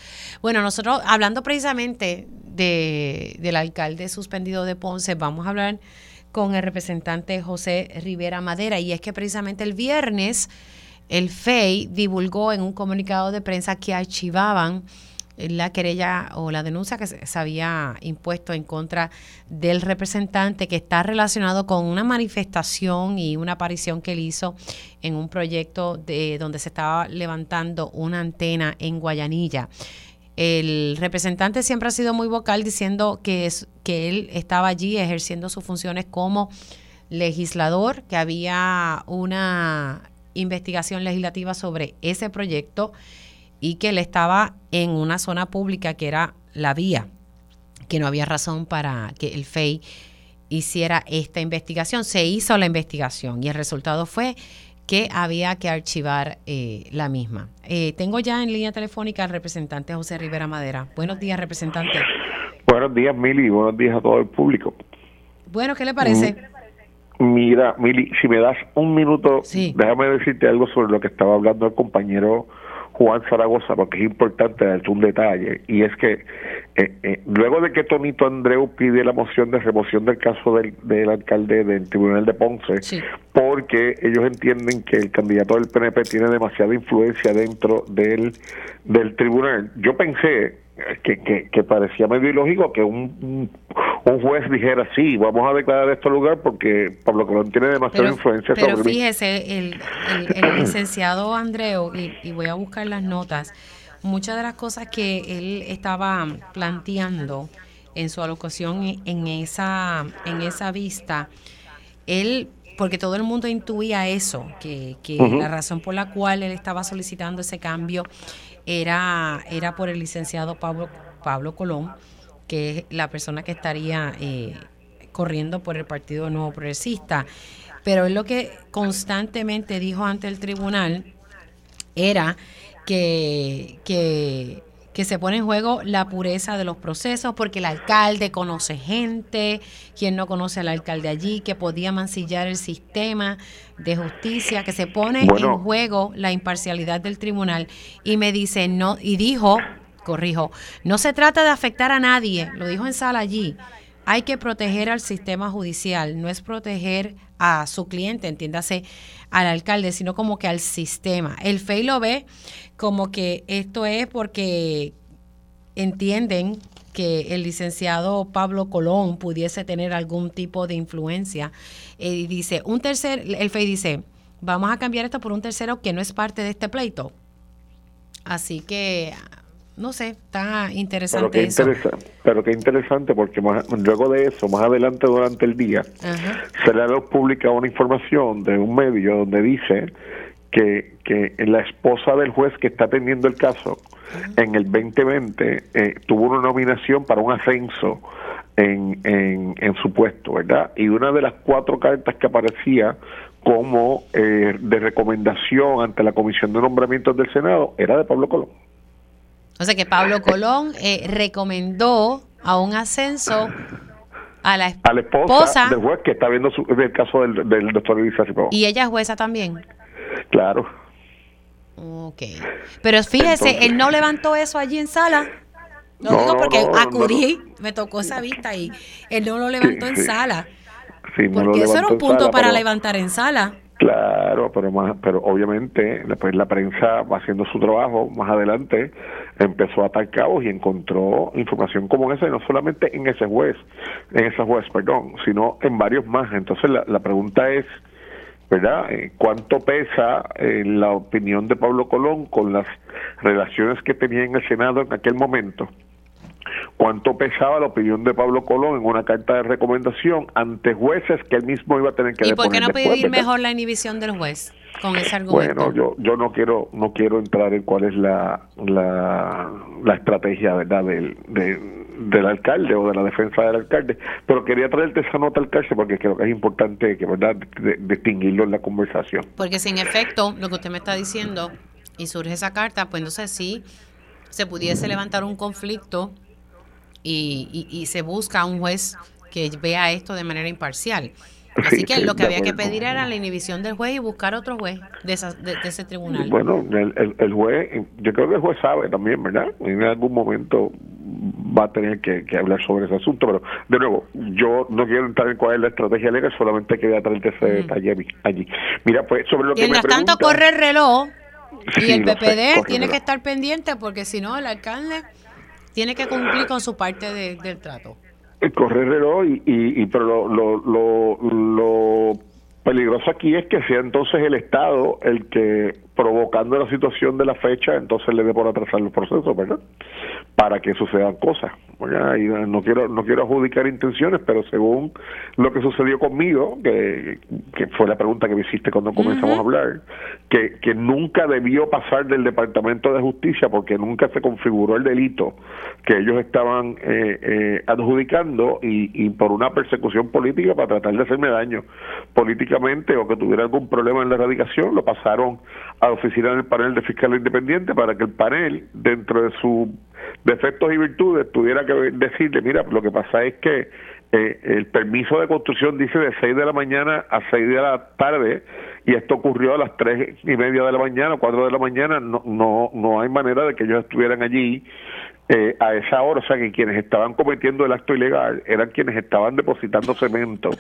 Speaker 1: Bueno, nosotros hablando precisamente de, del alcalde suspendido de Ponce, vamos a hablar con el representante José Rivera Madera y es que precisamente el viernes el FEI divulgó en un comunicado de prensa que archivaban la querella o la denuncia que se había impuesto en contra del representante que está relacionado con una manifestación y una aparición que él hizo en un proyecto de donde se estaba levantando una antena en Guayanilla. El representante siempre ha sido muy vocal diciendo que, es, que él estaba allí ejerciendo sus funciones como legislador, que había una investigación legislativa sobre ese proyecto y que él estaba en una zona pública que era la vía, que no había razón para que el FEI hiciera esta investigación. Se hizo la investigación y el resultado fue que había que archivar eh, la misma. Eh, tengo ya en línea telefónica al representante José Rivera Madera. Buenos días, representante.
Speaker 6: Buenos días, Mili, buenos días a todo el público.
Speaker 1: Bueno, ¿qué le parece?
Speaker 6: Mm, mira, Mili, si me das un minuto, déjame decirte algo sobre lo que estaba hablando el compañero Juan Zaragoza, porque es importante darte un detalle, y es que eh, eh, luego de que Tonito Andreu pide la moción de remoción del caso del, del alcalde del Tribunal de Ponce, porque ellos entienden que el candidato del PNP tiene demasiada influencia dentro del, del tribunal, yo pensé que, que, parecía medio ilógico que un, un juez dijera, sí, vamos a declarar este lugar porque Pablo Colón tiene demasiada influencia
Speaker 1: pero fíjese, el, el, *clears throat* licenciado Andreu, y, y voy a buscar las notas, muchas de las cosas que él estaba planteando en su alocución en esa, en esa vista, él, porque todo el mundo intuía eso, que, que la razón por la cual él estaba solicitando ese cambio era, era por el licenciado Pablo, Pablo Colón, que es la persona que estaría eh, corriendo por el Partido Nuevo Progresista. Pero él lo que constantemente dijo ante el tribunal era que, que, se pone en juego la pureza de los procesos, porque el alcalde conoce gente, quien no conoce al alcalde allí, que podía mancillar el sistema de justicia, que se pone en juego la imparcialidad del tribunal. Y me dice, no, y dijo, corrijo, no se trata de afectar a nadie, lo dijo en sala allí. Hay que proteger al sistema judicial, no es proteger a su cliente, entiéndase al alcalde, sino como que al sistema. El FEI lo ve como que esto es porque entienden que el licenciado Pablo Colón pudiese tener algún tipo de influencia. Eh, y dice, un tercer, el FEI dice, vamos a cambiar esto por un tercero que no es parte de este pleito. Así que, no sé, está interesante
Speaker 6: pero
Speaker 1: eso.
Speaker 6: pero qué interesante porque luego de eso, más adelante durante el día, se le ha publicado una información de un medio donde dice que, que la esposa del juez que está atendiendo el caso en el 2020 eh, tuvo una nominación para un ascenso en, en, su puesto, ¿verdad? Y una de las cuatro cartas que aparecía como eh, de recomendación ante la Comisión de Nombramientos del Senado era de Pablo Colón.
Speaker 1: Sea que Pablo Colón eh, recomendó a un ascenso a la, esposa,
Speaker 6: del juez que está viendo el caso del, del doctor Elisa
Speaker 1: ¿Y ella es jueza también?
Speaker 6: Claro.
Speaker 1: Ok. Pero fíjese, él no levantó eso allí en sala. Lo digo porque acudí, me tocó esa vista y él no lo levantó en sala. porque eso era un punto para levantar en sala.
Speaker 6: Claro, pero más, pero obviamente después la prensa haciendo su trabajo más adelante empezó a atar y encontró información como esa y no solamente en ese juez, en ese juez, perdón, sino en varios más. Entonces la, la pregunta es ¿verdad? Eh, ¿Cuánto pesa eh, la opinión de Pablo Colón con las relaciones que tenía en el Senado en aquel momento? ¿Cuánto pesaba la opinión de Pablo Colón en una carta de recomendación ante jueces que él mismo iba a tener que
Speaker 1: ¿Y por qué no pedir mejor la inhibición del juez con ese argumento?
Speaker 6: Bueno, yo, yo no quiero no quiero entrar en cuál es la, la, la estrategia, ¿verdad?, del, de, del alcalde o de la defensa del alcalde, pero quería traerte esa nota al alcalde porque creo que es importante que verdad distinguirlo en la conversación.
Speaker 1: Porque sin efecto, lo que usted me está diciendo y surge esa carta, pues entonces sí se pudiese levantar un conflicto y, y, se busca un juez que vea esto de manera imparcial. *laughs* Así que lo que había que pedir era la inhibición del juez y buscar otro juez de, ese tribunal.
Speaker 6: Bueno, el, el, juez, yo creo que el juez sabe también, ¿verdad? En algún momento va a tener que, hablar sobre ese asunto, pero de nuevo, yo no quiero entrar en cuál es la estrategia legal, solamente quería traerte ese detalle allí. Mira, pues sobre lo que
Speaker 1: Mientras tanto corre el reloj y el PPD tiene que estar pendiente porque si no el alcalde tiene que cumplir con su parte del trato.
Speaker 6: El corre el reloj y, y, pero lo, lo, lo peligroso aquí es que sea entonces el Estado el que provocando la situación de la fecha, entonces le dé por atrasar los procesos, ¿verdad? Para que sucedan cosas. Y no quiero no quiero adjudicar intenciones, pero según lo que sucedió conmigo, que, que fue la pregunta que me hiciste cuando comenzamos a hablar, que, que nunca debió pasar del Departamento de Justicia porque nunca se configuró el delito que ellos estaban eh, eh, adjudicando y, y por una persecución política para tratar de hacerme daño políticamente o que tuviera algún problema en la erradicación, lo pasaron a a la oficina del panel de fiscal independiente para que el panel, dentro de sus defectos y virtudes, tuviera que decirle, mira, lo que pasa es que eh, el permiso de construcción dice de 6 de la mañana a 6 de la tarde y esto ocurrió a las tres y media de la mañana, cuatro de la mañana, no, no, no hay manera de que ellos estuvieran allí eh, a esa hora, o sea que quienes estaban cometiendo el acto ilegal eran quienes estaban depositando cemento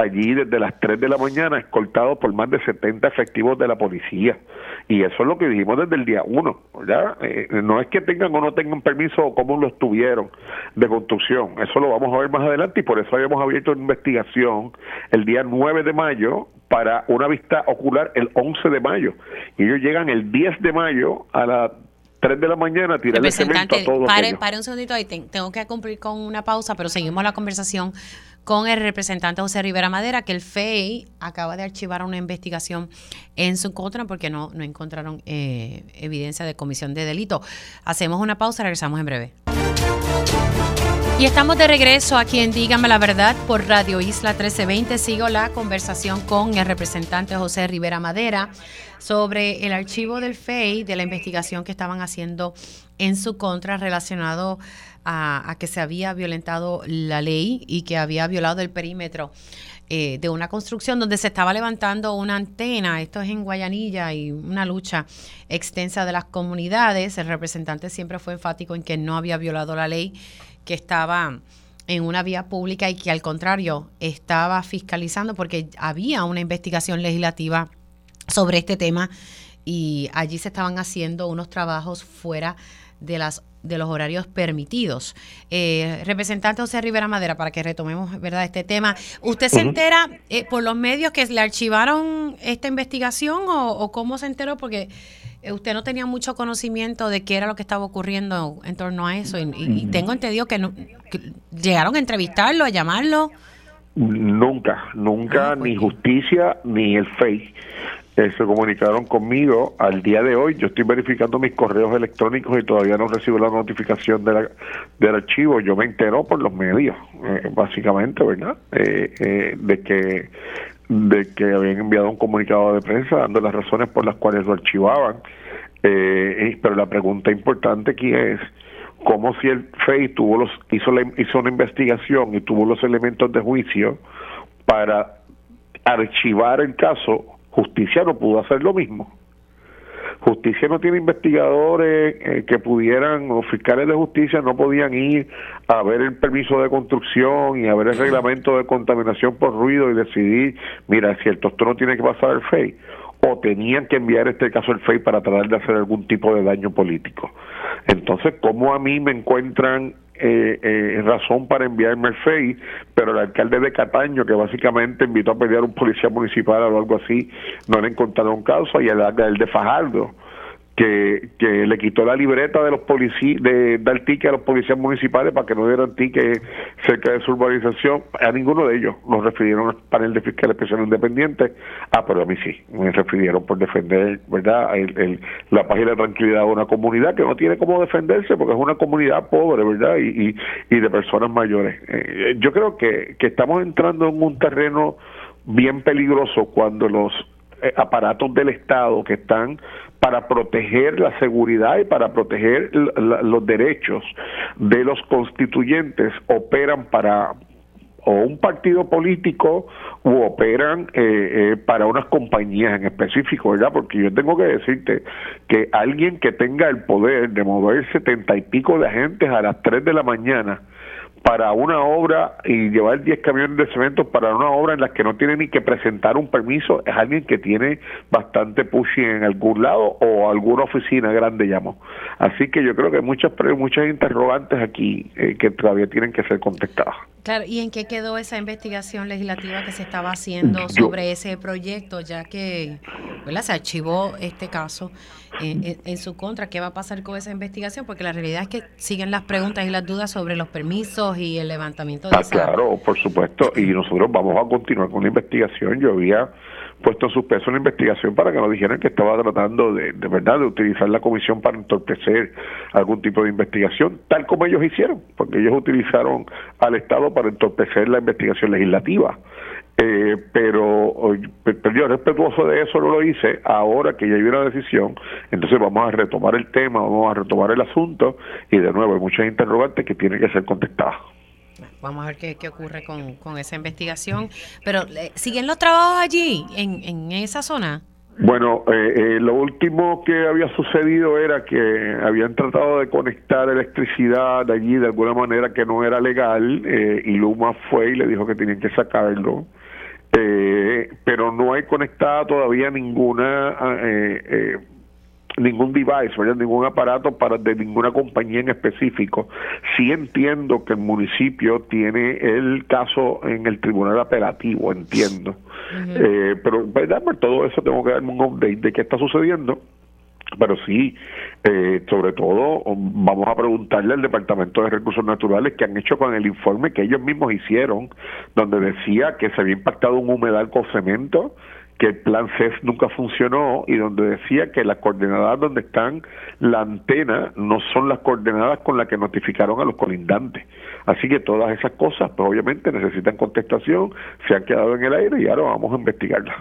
Speaker 6: allí desde las 3 de la mañana, escoltados por más de 70 efectivos de la policía. Y eso es lo que dijimos desde el día 1, ¿ya? Eh, no es que tengan o no tengan permiso o cómo lo tuvieron de construcción, eso lo vamos a ver más adelante y por eso habíamos abierto una investigación el día 9 de mayo para una vista ocular el 11 de mayo. Y ellos llegan el 10 de mayo a la 3 de la mañana tirarle cemento a todos
Speaker 1: pare, pare un segundito ahí, tengo que cumplir con una pausa, pero seguimos la conversación con el representante José Rivera Madera, que el FEI acaba de archivar una investigación en su contra porque no, no encontraron eh, evidencia de comisión de delito. Hacemos una pausa, regresamos en breve. Y estamos de regreso aquí en Dígame la Verdad por Radio Isla 1320. Sigo la conversación con el representante José Rivera Madera sobre el archivo del FEI de la investigación que estaban haciendo en su contra relacionado a, que se había violentado la ley y que había violado el perímetro eh, de una construcción donde se estaba levantando una antena. Esto es en Guayanilla y una lucha extensa de las comunidades. El representante siempre fue enfático en que no había violado la ley que estaba en una vía pública y que al contrario estaba fiscalizando porque había una investigación legislativa sobre este tema y allí se estaban haciendo unos trabajos fuera de las de los horarios permitidos. Eh, representante José Rivera Madera, para que retomemos verdad este tema, ¿usted se entera eh, por los medios que le archivaron esta investigación o cómo se enteró? Porque eh, usted no tenía mucho conocimiento de qué era lo que estaba ocurriendo en torno a eso y, tengo entendido que, llegaron a entrevistarlo, a llamarlo.
Speaker 6: Nunca, nunca, ah, ni justicia ni el FEI eh, se comunicaron conmigo al día de hoy. Yo estoy verificando mis correos electrónicos y todavía no recibo la notificación de del archivo. Yo me entero por los medios, eh, básicamente, ¿verdad? de que de que habían enviado un comunicado de prensa dando las razones por las cuales lo archivaban. Eh, pero la pregunta importante aquí es cómo si el FEI tuvo los, hizo, hizo una investigación y tuvo los elementos de juicio para archivar el caso, justicia no pudo hacer lo mismo. Justicia no tiene investigadores eh, que pudieran, o fiscales de justicia no podían ir a ver el permiso de construcción y a ver el reglamento de contaminación por ruido y decidir, mira, es cierto, esto no tiene que pasar el FEI. O tenían que enviar este caso al FEI para tratar de hacer algún tipo de daño político. Entonces, ¿cómo a mí me encuentran eh, eh, razón para enviarme el FEI, pero el alcalde de Cataño, que básicamente invitó a pelear un policía municipal o algo así, no le encontraron causa, y el, el de Fajardo, que, que le quitó la libreta de los policías, de dar ticket a los policías municipales para que no dieran ticket cerca de su urbanización. A ninguno de ellos nos refirieron al panel de fiscal especial independiente. Ah, pero a mí sí, me refirieron por defender, ¿verdad?, la página de tranquilidad de una comunidad que no tiene cómo defenderse porque es una comunidad pobre, ¿verdad?, y, y, y de personas mayores. Eh, yo creo que, que estamos entrando en un terreno bien peligroso cuando los aparatos del Estado que están para proteger la seguridad y para proteger los derechos de los constituyentes operan para o un partido político u operan eh, eh, para unas compañías en específico, ¿verdad? Porque yo tengo que decirte que alguien que tenga el poder de mover setenta y pico de agentes a las tres de la mañana para una obra y llevar 10 camiones de cemento para una obra en la que no tiene ni que presentar un permiso es alguien que tiene bastante pushing en algún lado o alguna oficina grande llamó. Así que yo creo que hay muchas muchas interrogantes aquí eh, que todavía tienen que ser contestadas.
Speaker 1: Claro, ¿y en qué quedó esa investigación legislativa que se estaba haciendo sobre ese proyecto, ya que se archivó este caso en, su contra? ¿Qué va a pasar con esa investigación? Porque la realidad es que siguen las preguntas y las dudas sobre los permisos y el levantamiento de
Speaker 6: ah, Claro, por supuesto, y nosotros vamos a continuar con la investigación. Yo había puesto en suspenso la investigación para que nos dijeran que estaba tratando de, de verdad de utilizar la comisión para entorpecer algún tipo de investigación, tal como ellos hicieron, porque ellos utilizaron al Estado para entorpecer la investigación legislativa. Eh, pero, pero yo respetuoso de eso no lo hice ahora que ya hay una decisión entonces vamos a retomar el tema vamos a retomar el asunto y de nuevo hay muchas interrogantes que tienen que ser contestadas
Speaker 1: vamos a ver qué, qué ocurre con, con, esa investigación. Pero, eh, ¿siguen los trabajos allí, en, en esa zona?
Speaker 6: Bueno, eh, eh, lo último que había sucedido era que habían tratado de conectar electricidad allí de alguna manera que no era legal eh, y Luma fue y le dijo que tenían que sacarlo. Pero no hay conectada todavía ninguna ningún device, ningún aparato para de ninguna compañía en específico. Sí entiendo que el municipio tiene el caso en el tribunal apelativo, entiendo. eh, pero ¿verdad? por todo eso tengo que darme un update de qué está sucediendo. Pero sí, eh, sobre todo vamos a preguntarle al Departamento de Recursos Naturales qué han hecho con el informe que ellos mismos hicieron, donde decía que se había impactado un humedal con cemento que el plan CES nunca funcionó y donde decía que las coordenadas donde están la antena no son las coordenadas con las que notificaron a los colindantes. Así que todas esas cosas, pues obviamente necesitan contestación, se han quedado en el aire y ahora vamos a investigarlas.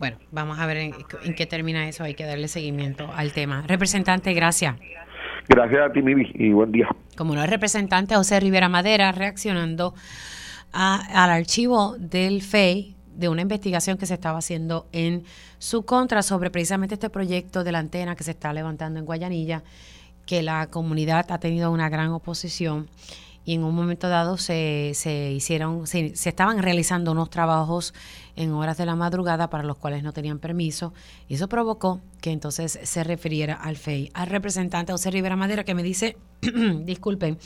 Speaker 1: Bueno, vamos a ver en, qué termina eso, hay que darle seguimiento al tema. Representante, gracias.
Speaker 6: Gracias a ti, Mimi, y buen día.
Speaker 1: Como no es representante, José Rivera Madera, reaccionando al archivo del FEI de una investigación que se estaba haciendo en su contra sobre precisamente este proyecto de la antena que se está levantando en Guayanilla, que la comunidad ha tenido una gran oposición y en un momento dado se, se hicieron, se, estaban realizando unos trabajos en horas de la madrugada para los cuales no tenían permiso. Y eso provocó que entonces se refiriera al FEI, al representante José Rivera Madera que me dice, *clears throat* disculpen,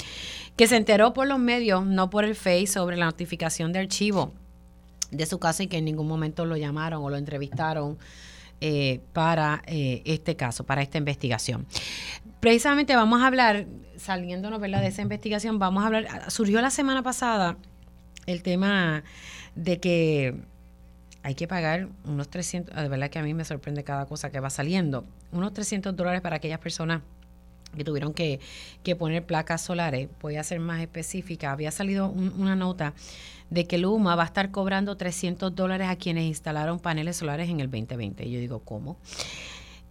Speaker 1: que se enteró por los medios, no por el FEI, sobre la notificación de archivo de su casa y que en ningún momento lo llamaron o lo entrevistaron eh, para eh, este caso, para esta investigación. Precisamente vamos a hablar, saliéndonos de esa investigación, vamos a hablar, surgió la semana pasada el tema de que hay que pagar unos 300, de verdad que a mí me sorprende cada cosa que va saliendo, unos 300 dólares para aquellas personas que tuvieron que, poner placas solares. Voy a ser más específica. Había salido una nota de que Luma va a estar cobrando 300 dólares a quienes instalaron paneles solares en el 2020. Y yo digo, ¿cómo?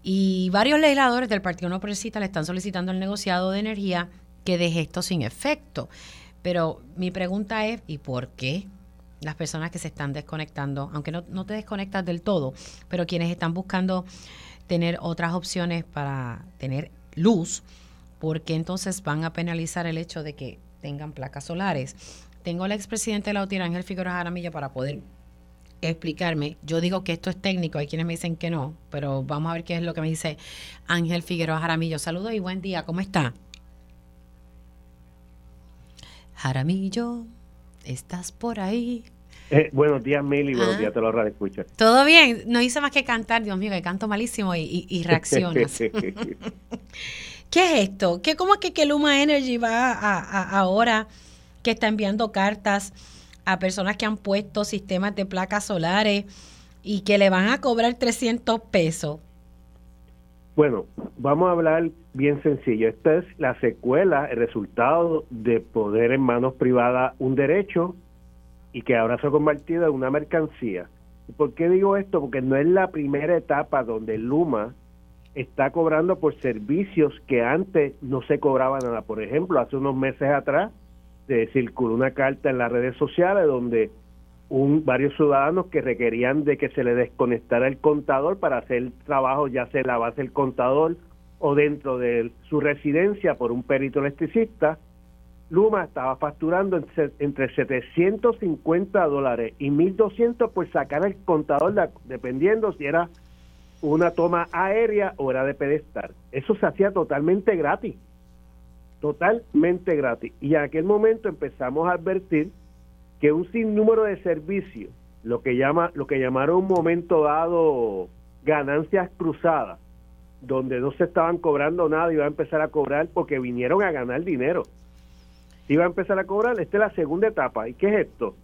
Speaker 1: Y varios legisladores del Partido No Progresista le están solicitando al negociado de energía que deje esto sin efecto. Pero mi pregunta es, ¿y por qué las personas que se están desconectando, aunque no, no te desconectas del todo, pero quienes están buscando tener otras opciones para tener luz, porque entonces van a penalizar el hecho de que tengan placas solares? Tengo al expresidente de la UTIR, Ángel Figueroa Jaramillo, para poder explicarme. Yo digo que esto es técnico, hay quienes me dicen que no, pero vamos a ver qué es lo que me dice Ángel Figueroa Jaramillo. Saludos y buen día, ¿cómo está? Jaramillo, ¿estás por ahí?
Speaker 7: Eh, buenos días, Mili, buenos ah. días, te lo escucha.
Speaker 1: Todo bien, no hice más que cantar, Dios mío, que canto malísimo y, y, reaccionas. *laughs* ¿Qué es esto? ¿Qué, ¿Cómo es que, que Luma Energy va a ahora que está enviando cartas a personas que han puesto sistemas de placas solares y que le van a cobrar 300 pesos.
Speaker 7: Bueno, vamos a hablar bien sencillo. Esta es la secuela, el resultado de poder en manos privadas un derecho y que ahora se ha convertido en una mercancía. ¿Por qué digo esto? Porque no es la primera etapa donde Luma está cobrando por servicios que antes no se cobraba nada. Por ejemplo, hace unos meses atrás se circuló una carta en las redes sociales donde un, varios ciudadanos que requerían de que se le desconectara el contador para hacer trabajo ya sea la base del contador o dentro de su residencia por un perito electricista, Luma estaba facturando entre 750 dólares y 1200 por sacar el contador, dependiendo si era una toma aérea o era de pedestal. Eso se hacía totalmente gratis totalmente gratis. Y en aquel momento empezamos a advertir que un sinnúmero de servicios, lo que llama, lo que llamaron un momento dado ganancias cruzadas, donde no se estaban cobrando nada, iba a empezar a cobrar porque vinieron a ganar dinero. Iba a empezar a cobrar, esta es la segunda etapa. ¿Y qué es esto?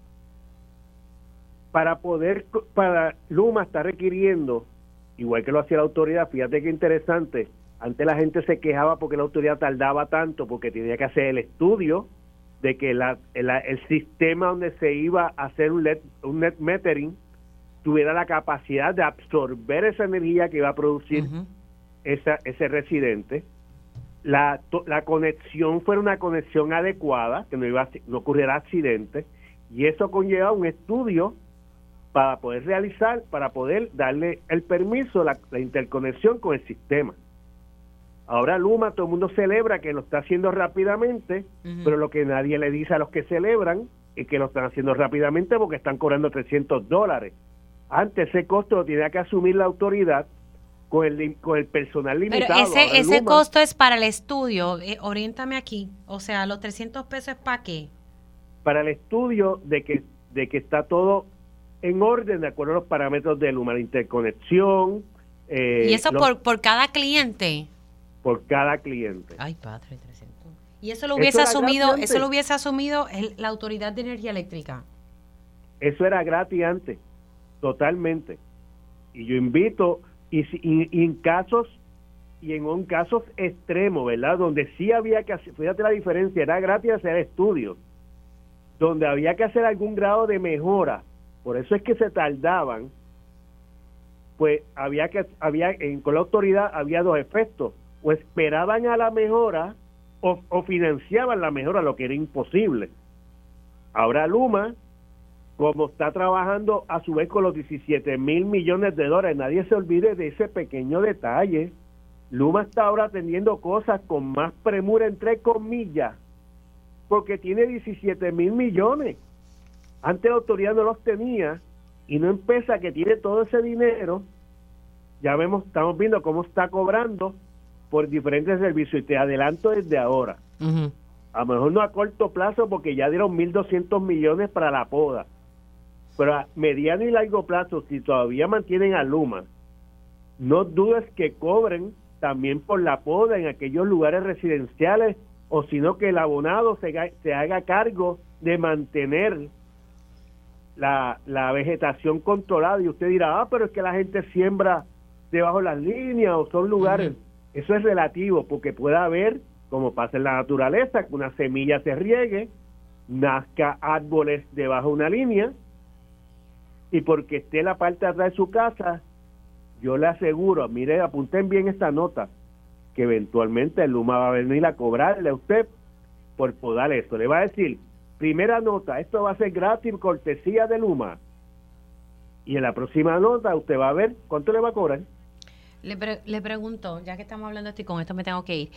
Speaker 7: Para poder, para Luma está requiriendo, igual que lo hacía la autoridad, fíjate qué interesante, antes la gente se quejaba porque la autoridad tardaba tanto, porque tenía que hacer el estudio de que la, el, sistema donde se iba a hacer un, un net metering tuviera la capacidad de absorber esa energía que iba a producir esa, ese residente. La, la conexión fuera una conexión adecuada, que no, iba no ocurriera accidente, y eso conlleva un estudio para poder realizar, para poder darle el permiso, la, interconexión con el sistema. Ahora Luma, todo el mundo celebra que lo está haciendo rápidamente, pero lo que nadie le dice a los que celebran es que lo están haciendo rápidamente porque están cobrando 300 dólares. Antes ese costo lo tenía que asumir la autoridad con el, con el personal limitado.
Speaker 1: Pero ese, ese costo es para el estudio, eh, oriéntame aquí, o sea, los 300 pesos es para qué?
Speaker 7: Para el estudio de que, de que está todo en orden de acuerdo a los parámetros de Luma, la interconexión.
Speaker 1: Eh, ¿Y eso por, por cada cliente?
Speaker 7: Por cada cliente.
Speaker 1: Ay, padre, 300. ¿Y eso lo hubiese asumido, eso lo hubiese asumido la Autoridad de Energía Eléctrica?
Speaker 7: Eso era gratis antes, totalmente. Y yo invito, y, en casos, y en un casos extremos, ¿verdad? Donde sí había que hacer, fíjate la diferencia, era gratis hacer estudios, donde había que hacer algún grado de mejora por eso es que se tardaban, pues había que, había, en, con la autoridad había dos efectos, o esperaban a la mejora o, o financiaban la mejora, lo que era imposible. Ahora Luma, como está trabajando a su vez con los 17 mil millones de dólares, nadie se olvide de ese pequeño detalle. Luma está ahora atendiendo cosas con más premura, entre comillas, porque tiene 17 mil millones. Antes la autoridad no los tenía y no empieza que tiene todo ese dinero. Ya vemos, estamos viendo cómo está cobrando por diferentes servicios y te adelanto desde ahora. A lo mejor no a corto plazo porque ya dieron 1.200 millones para la poda. Pero a mediano y largo plazo, si todavía mantienen a Luma, no dudes que cobren también por la poda en aquellos lugares residenciales o sino que el abonado se, se haga cargo de mantener la, la vegetación controlada y usted dirá, ah, pero es que la gente siembra debajo de las líneas o son lugares. Eso es relativo porque puede haber, como pasa en la naturaleza, que una semilla se riegue, nazca árboles debajo de una línea y porque esté la parte de atrás de su casa, yo le aseguro, mire, apunten bien esta nota, que eventualmente el Luma va a venir a cobrarle a usted por podar esto. Le va a decir, Primera nota, esto va a ser gratis, cortesía de Luma. Y en la próxima nota usted va a ver cuánto le va a cobrar.
Speaker 1: Le, le pregunto, ya que estamos hablando esto y con esto me tengo que ir.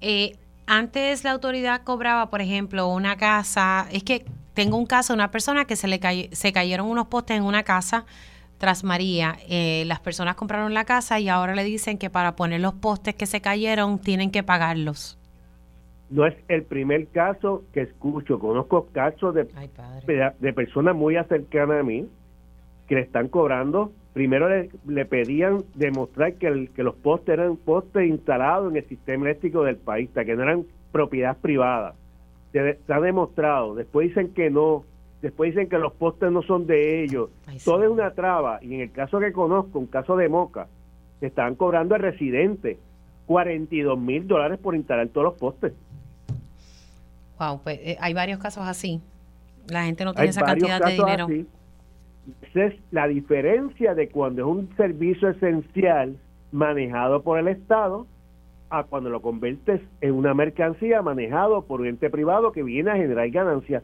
Speaker 1: Eh, antes la autoridad cobraba, por ejemplo, una casa, es que tengo un caso de una persona que se le se cayeron unos postes en una casa tras María. Eh, las personas compraron la casa y ahora le dicen que para poner los postes que se cayeron tienen que pagarlos.
Speaker 7: No es el primer caso que escucho. Conozco casos de, de, personas muy cercanas a mí que le están cobrando. Primero le, pedían demostrar que, el, que los postes eran postes instalados en el sistema eléctrico del país, que no eran propiedad privada. Se, ha demostrado. Después dicen que no. Después dicen que los postes no son de ellos. Todo es una traba. Y en el caso que conozco, un caso de Moca, se estaban cobrando al residente 42 mil dólares por instalar todos los postes.
Speaker 1: Wow, pues eh, hay varios casos así. La gente no tiene esa cantidad de dinero.
Speaker 7: Esa es la diferencia de cuando es un servicio esencial manejado por el Estado a cuando lo conviertes en una mercancía manejado por un ente privado que viene a generar ganancias.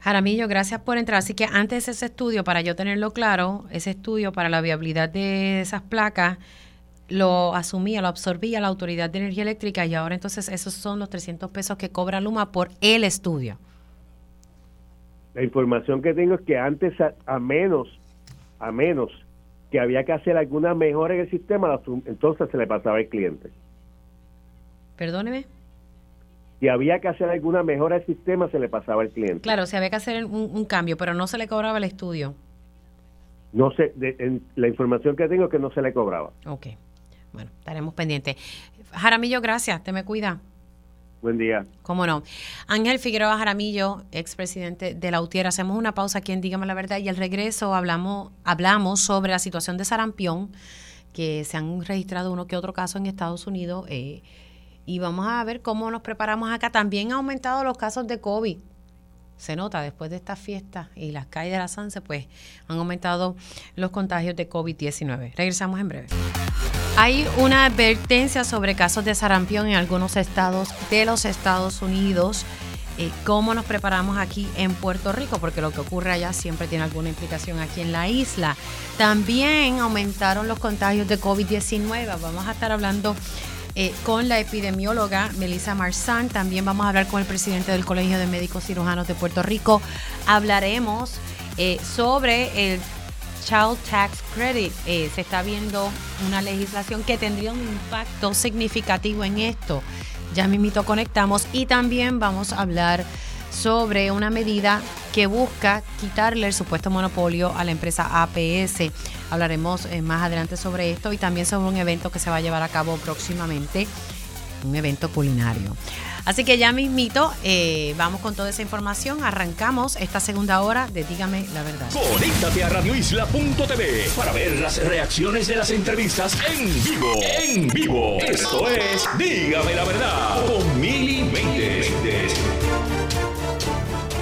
Speaker 1: Jaramillo, gracias por entrar. Así que antes ese estudio, para yo tenerlo claro, ese estudio para la viabilidad de esas placas, lo asumía, lo absorbía la Autoridad de Energía Eléctrica y ahora entonces esos son los 300 pesos que cobra Luma por el estudio.
Speaker 7: La información que tengo es que antes a, menos, a menos que había que hacer alguna mejora en el sistema, entonces se le pasaba al cliente.
Speaker 1: Perdóneme.
Speaker 7: Si había que hacer alguna mejora al sistema, se le pasaba al cliente.
Speaker 1: Claro, si había que hacer un, cambio, pero no se le cobraba el estudio.
Speaker 7: No sé, la información que tengo es que no se le cobraba.
Speaker 1: Ok. Bueno, estaremos pendientes. Jaramillo, gracias. Te me cuida.
Speaker 7: Buen día.
Speaker 1: Cómo no. Ángel Figueroa Jaramillo, expresidente de la UTIER. Hacemos una pausa aquí en Dígame la Verdad y al regreso hablamos, hablamos sobre la situación de sarampión, que se han registrado uno que otro caso en Estados Unidos. Eh, y vamos a ver cómo nos preparamos acá. También han aumentado los casos de COVID. Se nota después de estas fiestas y las calles de la Sanse, pues han aumentado los contagios de COVID-19. Regresamos en breve. Hay una advertencia sobre casos de sarampión en algunos estados de los Estados Unidos. Eh, ¿Cómo nos preparamos aquí en Puerto Rico? Porque lo que ocurre allá siempre tiene alguna implicación aquí en la isla. También aumentaron los contagios de COVID-19. Vamos a estar hablando eh, con la epidemióloga Melissa Marzán. También vamos a hablar con el presidente del Colegio de Médicos Cirujanos de Puerto Rico. Hablaremos eh, sobre el Child Tax Credit. Eh, se está viendo una legislación que tendría un impacto significativo en esto. Ya mismito conectamos y también vamos a hablar sobre una medida que busca quitarle el supuesto monopolio a la empresa APS. Hablaremos eh, más adelante sobre esto y también sobre un evento que se va a llevar a cabo próximamente, un evento culinario. Así que ya mismito, eh, vamos con toda esa información. Arrancamos esta segunda hora de Dígame la Verdad.
Speaker 2: Conéctate a radioisla.tv para ver las reacciones de las entrevistas en vivo. En vivo. Esto es Dígame la Verdad con Mili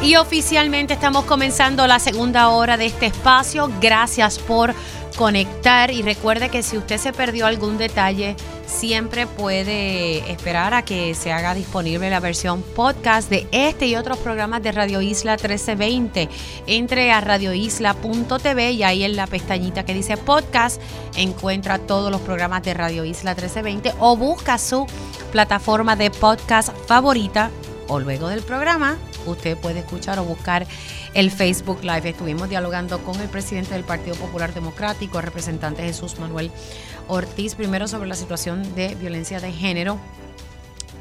Speaker 1: Y oficialmente estamos comenzando la segunda hora de este espacio. Gracias por conectar y recuerde que si usted se perdió algún detalle, siempre puede esperar a que se haga disponible la versión podcast de este y otros programas de Radio Isla 1320. Entre a radioisla.tv y ahí en la pestañita que dice podcast encuentra todos los programas de Radio Isla 1320 o busca su plataforma de podcast favorita o luego del programa usted puede escuchar o buscar el Facebook Live. Estuvimos dialogando con el presidente del Partido Popular Democrático, el representante Jesús Manuel Ortiz, primero sobre la situación de violencia de género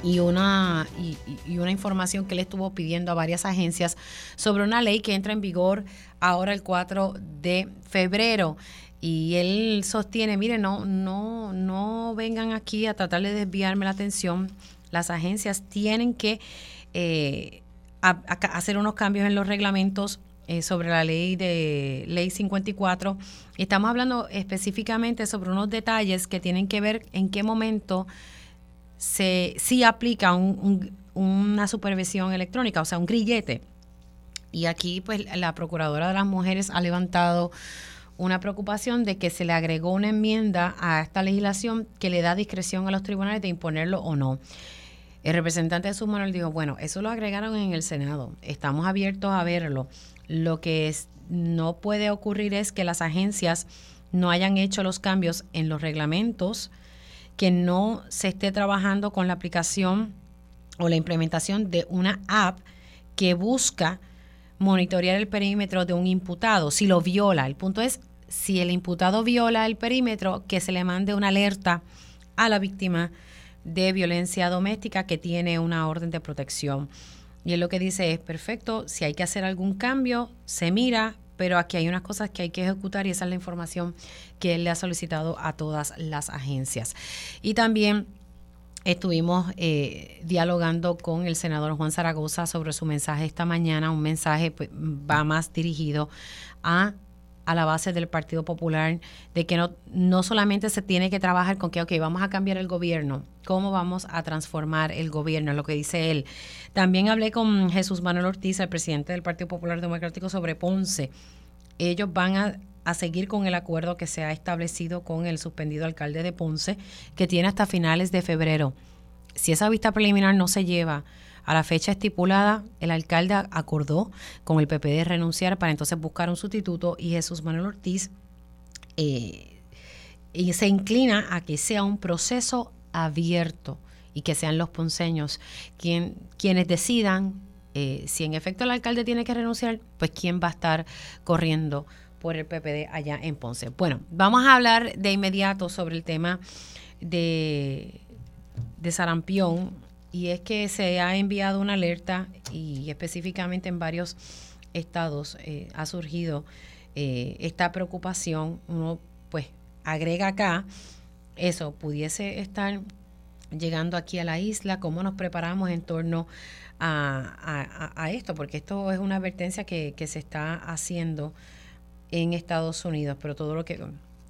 Speaker 1: y una, y, una información que le estuvo pidiendo a varias agencias sobre una ley que entra en vigor ahora el 4 de febrero. Y él sostiene, mire, no, no, no vengan aquí a tratar de desviarme la atención. Las agencias tienen que eh, hacer unos cambios en los reglamentos eh, sobre la ley de ley 54. Estamos hablando específicamente sobre unos detalles que tienen que ver en qué momento se sí aplica una supervisión electrónica, o sea, un grillete. Y aquí, pues, la Procuradora de las Mujeres ha levantado una preocupación de que se le agregó una enmienda a esta legislación que le da discreción a los tribunales de imponerlo o no. El representante de su Manuel dijo, bueno, eso lo agregaron en el Senado, estamos abiertos a verlo. Lo que no puede ocurrir es que las agencias no hayan hecho los cambios en los reglamentos, que no se esté trabajando con la aplicación o la implementación de una app que busca monitorear el perímetro de un imputado, si lo viola. El punto es, si el imputado viola el perímetro, que se le mande una alerta a la víctima de violencia doméstica que tiene una orden de protección. Y él lo que dice es, perfecto, si hay que hacer algún cambio, se mira, pero aquí hay unas cosas que hay que ejecutar y esa es la información que él le ha solicitado a todas las agencias. Y también estuvimos eh, dialogando con el senador Juan Zaragoza sobre su mensaje esta mañana, un mensaje pues, va más dirigido a a la base del Partido Popular de que no, no solamente se tiene que trabajar con que, ok, vamos a cambiar el gobierno, cómo vamos a transformar el gobierno, lo que dice él. También hablé con Jesús Manuel Ortiz, el presidente del Partido Popular Democrático, sobre Ponce. Ellos van a, a seguir con el acuerdo que se ha establecido con el suspendido alcalde de Ponce, que tiene hasta finales de febrero. Si esa vista preliminar no se lleva a la fecha estipulada, el alcalde acordó con el PPD renunciar para entonces buscar un sustituto y Jesús Manuel Ortiz eh, y se inclina a que sea un proceso abierto y que sean los ponceños quien, quienes decidan eh, si en efecto el alcalde tiene que renunciar, pues quién va a estar corriendo por el PPD allá en Ponce. Bueno, vamos a hablar de inmediato sobre el tema de, de sarampión y es que se ha enviado una alerta y específicamente en varios estados eh, ha surgido eh, esta preocupación. Uno pues agrega acá eso, pudiese estar llegando aquí a la isla, cómo nos preparamos en torno a, a, esto, porque esto es una advertencia que, que se está haciendo en Estados Unidos, pero todo lo que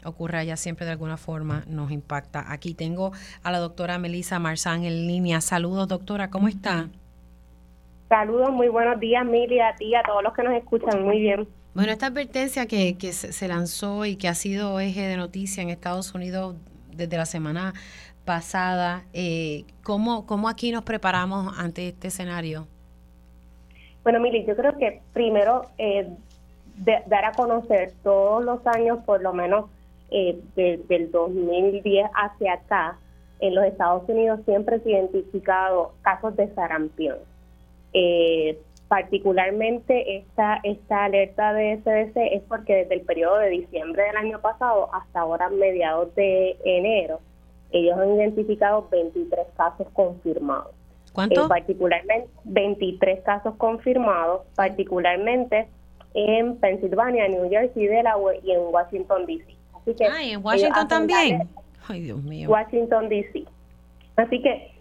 Speaker 1: ocurre allá siempre de alguna forma nos impacta. Aquí tengo a la doctora Melissa Marzán en línea. Saludos, doctora, ¿cómo está?
Speaker 8: Saludos, muy buenos días, Mili, a ti, a todos los que nos escuchan, muy bien.
Speaker 1: Bueno, esta advertencia que, que se lanzó y que ha sido eje de noticia en Estados Unidos desde la semana pasada. Eh, ¿cómo, ¿Cómo aquí nos preparamos ante este escenario?
Speaker 8: Bueno, Mili, yo creo que primero eh, dar a conocer todos los años, por lo menos eh, del 2010 hacia acá, en los Estados Unidos siempre se han identificado casos de sarampión. Eh, particularmente esta, esta alerta de CDC es porque desde el periodo de diciembre del año pasado hasta ahora, mediados de enero, ellos han identificado 23 casos confirmados.
Speaker 1: ¿Cuánto?
Speaker 8: Eh, particularmente 23 casos confirmados, particularmente en Pensilvania, New Jersey, Delaware y en Washington, D.C.
Speaker 1: Así que Ay, en Washington también. Ay, Dios mío.
Speaker 8: Washington, D.C. Así que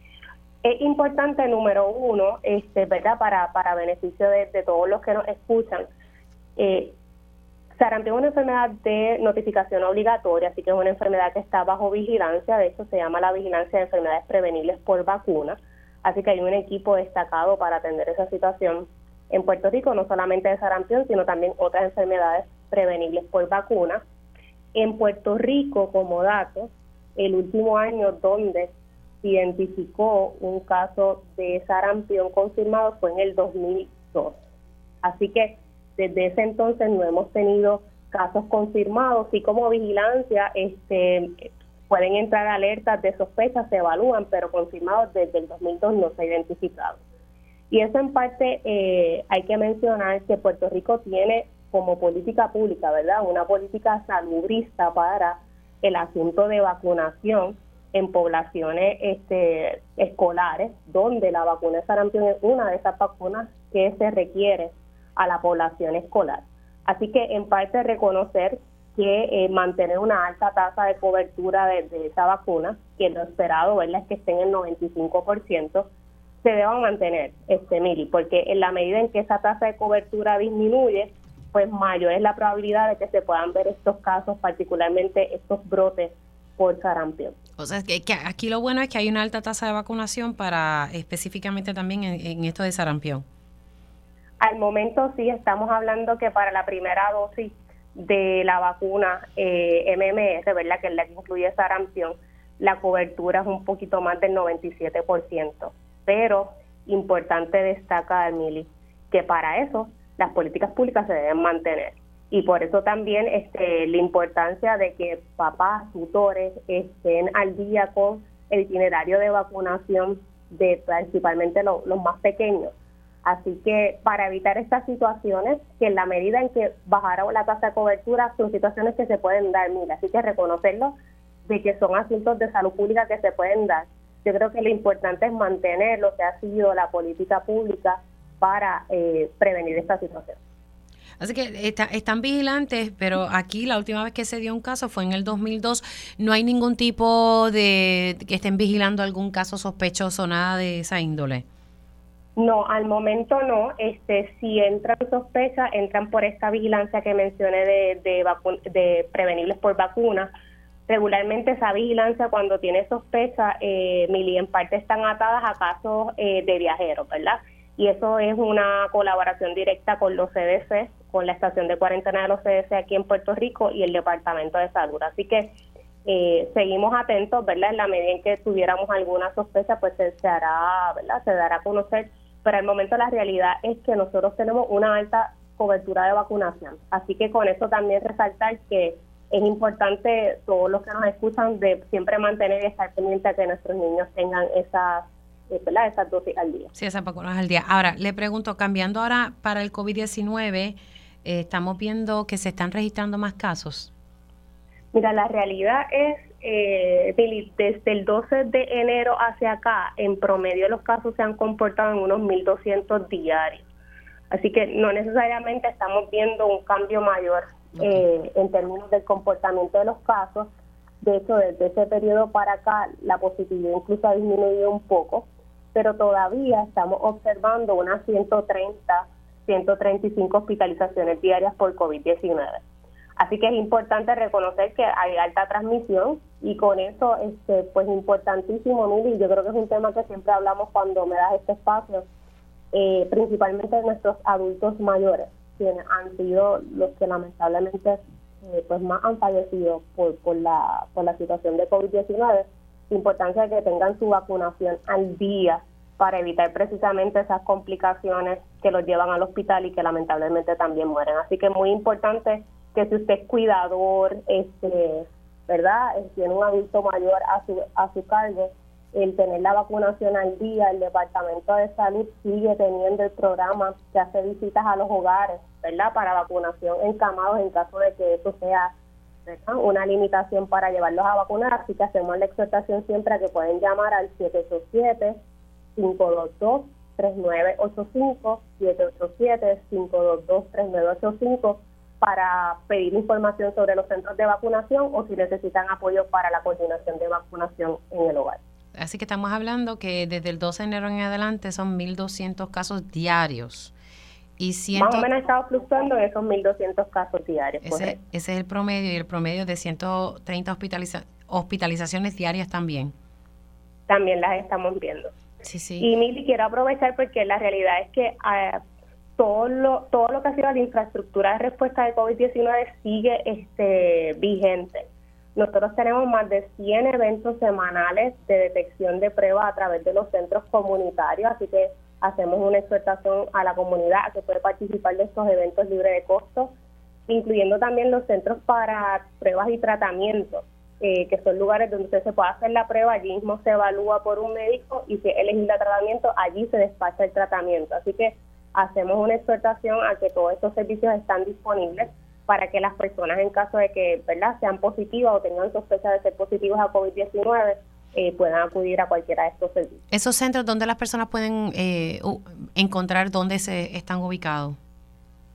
Speaker 8: es importante, número uno, este, ¿verdad? Para, para beneficio de, todos los que nos escuchan, eh, sarampión es una enfermedad de notificación obligatoria, así que es una enfermedad que está bajo vigilancia, de hecho se llama la vigilancia de enfermedades prevenibles por vacuna, así que hay un equipo destacado para atender esa situación en Puerto Rico, no solamente de sarampión, sino también otras enfermedades prevenibles por vacuna. En Puerto Rico, como dato, el último año donde se identificó un caso de sarampión confirmado fue en el 2002. Así que desde ese entonces no hemos tenido casos confirmados y como vigilancia este pueden entrar alertas de sospecha, se evalúan, pero confirmados desde el 2002 no se ha identificado. Y eso en parte eh, hay que mencionar que Puerto Rico tiene como política pública, ¿verdad? Una política salubrista para el asunto de vacunación en poblaciones este, escolares, donde la vacuna de sarampión es una de esas vacunas que se requiere a la población escolar. Así que en parte reconocer que eh, mantener una alta tasa de cobertura de, esa vacuna, que lo esperado ¿verdad? es que esté en el 95%, se deba mantener, este Mili, porque en la medida en que esa tasa de cobertura disminuye, pues mayor es la probabilidad de que se puedan ver estos casos, particularmente estos brotes por sarampión.
Speaker 1: O sea, que, que aquí lo bueno es que hay una alta tasa de vacunación para específicamente también en, esto de sarampión.
Speaker 8: Al momento sí estamos hablando que para la primera dosis de la vacuna eh, MMR, ¿verdad? Que es la que incluye sarampión, la cobertura es un poquito más del 97%. Pero importante destacar, Mili, que para eso las políticas públicas se deben mantener y por eso también este, la importancia de que papás, tutores estén al día con el itinerario de vacunación de principalmente los más pequeños. Así que para evitar estas situaciones, que en la medida en que bajara la tasa de cobertura, son situaciones que se pueden dar, mira, así que reconocerlo de que son asuntos de salud pública que se pueden dar. Yo creo que lo importante es mantener lo que ha sido la política pública para eh, prevenir esta situación.
Speaker 1: Así que están vigilantes, pero aquí la última vez que se dio un caso fue en el 2002. No hay ningún tipo de que estén vigilando algún caso sospechoso, nada de esa índole.
Speaker 8: No, al momento no. Este, si entran sospechas, entran por esta vigilancia que mencioné de, de, de prevenibles por vacunas. Regularmente esa vigilancia cuando tiene sospecha, eh, Mili, en parte están atadas a casos eh, de viajeros, ¿verdad? Y eso es una colaboración directa con los CDC, con la estación de cuarentena de los CDC aquí en Puerto Rico y el Departamento de Salud. Así que eh, seguimos atentos, ¿verdad? En la medida en que tuviéramos alguna sospecha, pues se, hará, ¿verdad? Se dará a conocer. Pero al momento la realidad es que nosotros tenemos una alta cobertura de vacunación. Así que con eso también resaltar que es importante todos los que nos escuchan de siempre mantener y estar pendiente a que nuestros niños tengan esas eh, esas dosis al día.
Speaker 1: Sí, esas vacunas al día. Ahora, le pregunto, cambiando ahora para el COVID-19, eh, estamos viendo que se están registrando más casos.
Speaker 8: Mira, la realidad es, eh, desde el 12 de enero hacia acá, en promedio los casos se han comportado en unos 1.200 diarios. Así que no necesariamente estamos viendo un cambio mayor eh, en términos del comportamiento de los casos. De hecho, desde ese periodo para acá, la positividad incluso ha disminuido un poco, pero todavía estamos observando unas 130 135 hospitalizaciones diarias por COVID-19. Así que es importante reconocer que hay alta transmisión y con eso, este, pues importantísimo, Mili, yo creo que es un tema que siempre hablamos cuando me das este espacio, eh, principalmente nuestros adultos mayores, quienes han sido los que lamentablemente eh, pues más han fallecido por, por, la, por la situación de COVID-19, importancia de que tengan su vacunación al día para evitar precisamente esas complicaciones que los llevan al hospital y que lamentablemente también mueren. Así que es muy importante que si usted es cuidador, este, ¿verdad? Tiene un adulto mayor a su, a su cargo, el tener la vacunación al día, el Departamento de Salud sigue teniendo el programa que hace visitas a los hogares, ¿verdad? Para vacunación encamados en caso de que eso sea una limitación para llevarlos a vacunar, así que hacemos la exhortación siempre a que pueden llamar al 787-522-3985, 787-522-3985 para pedir información sobre los centros de vacunación o si necesitan apoyo para la coordinación de vacunación en el hogar.
Speaker 1: Así que estamos hablando que desde el 12 de enero en adelante son 1.200 casos diarios. Y
Speaker 8: Más o menos ha estado fluctuando en esos 1.200 casos diarios.
Speaker 1: Ese, ese, es el promedio y el promedio de 130 hospitalizaciones diarias también.
Speaker 8: También las estamos viendo. Y Mili, quiero aprovechar porque la realidad es que ah, todo, lo, todo lo que ha sido la infraestructura de respuesta de COVID-19 sigue este, vigente. Nosotros tenemos más de 100 eventos semanales de detección de pruebas a través de los centros comunitarios, así que hacemos una exhortación a la comunidad a que puede participar de estos eventos libres de costo, incluyendo también los centros para pruebas y tratamientos, eh, que son lugares donde usted se puede hacer la prueba, allí mismo se evalúa por un médico y si elegir el tratamiento, allí se despacha el tratamiento. Así que hacemos una exhortación a que todos estos servicios están disponibles para que las personas en caso de que verdad sean positivas o tengan sospecha de ser positivos a COVID-19 eh, puedan acudir a cualquiera de estos servicios.
Speaker 1: ¿Esos centros donde las personas pueden eh, encontrar dónde se están ubicados?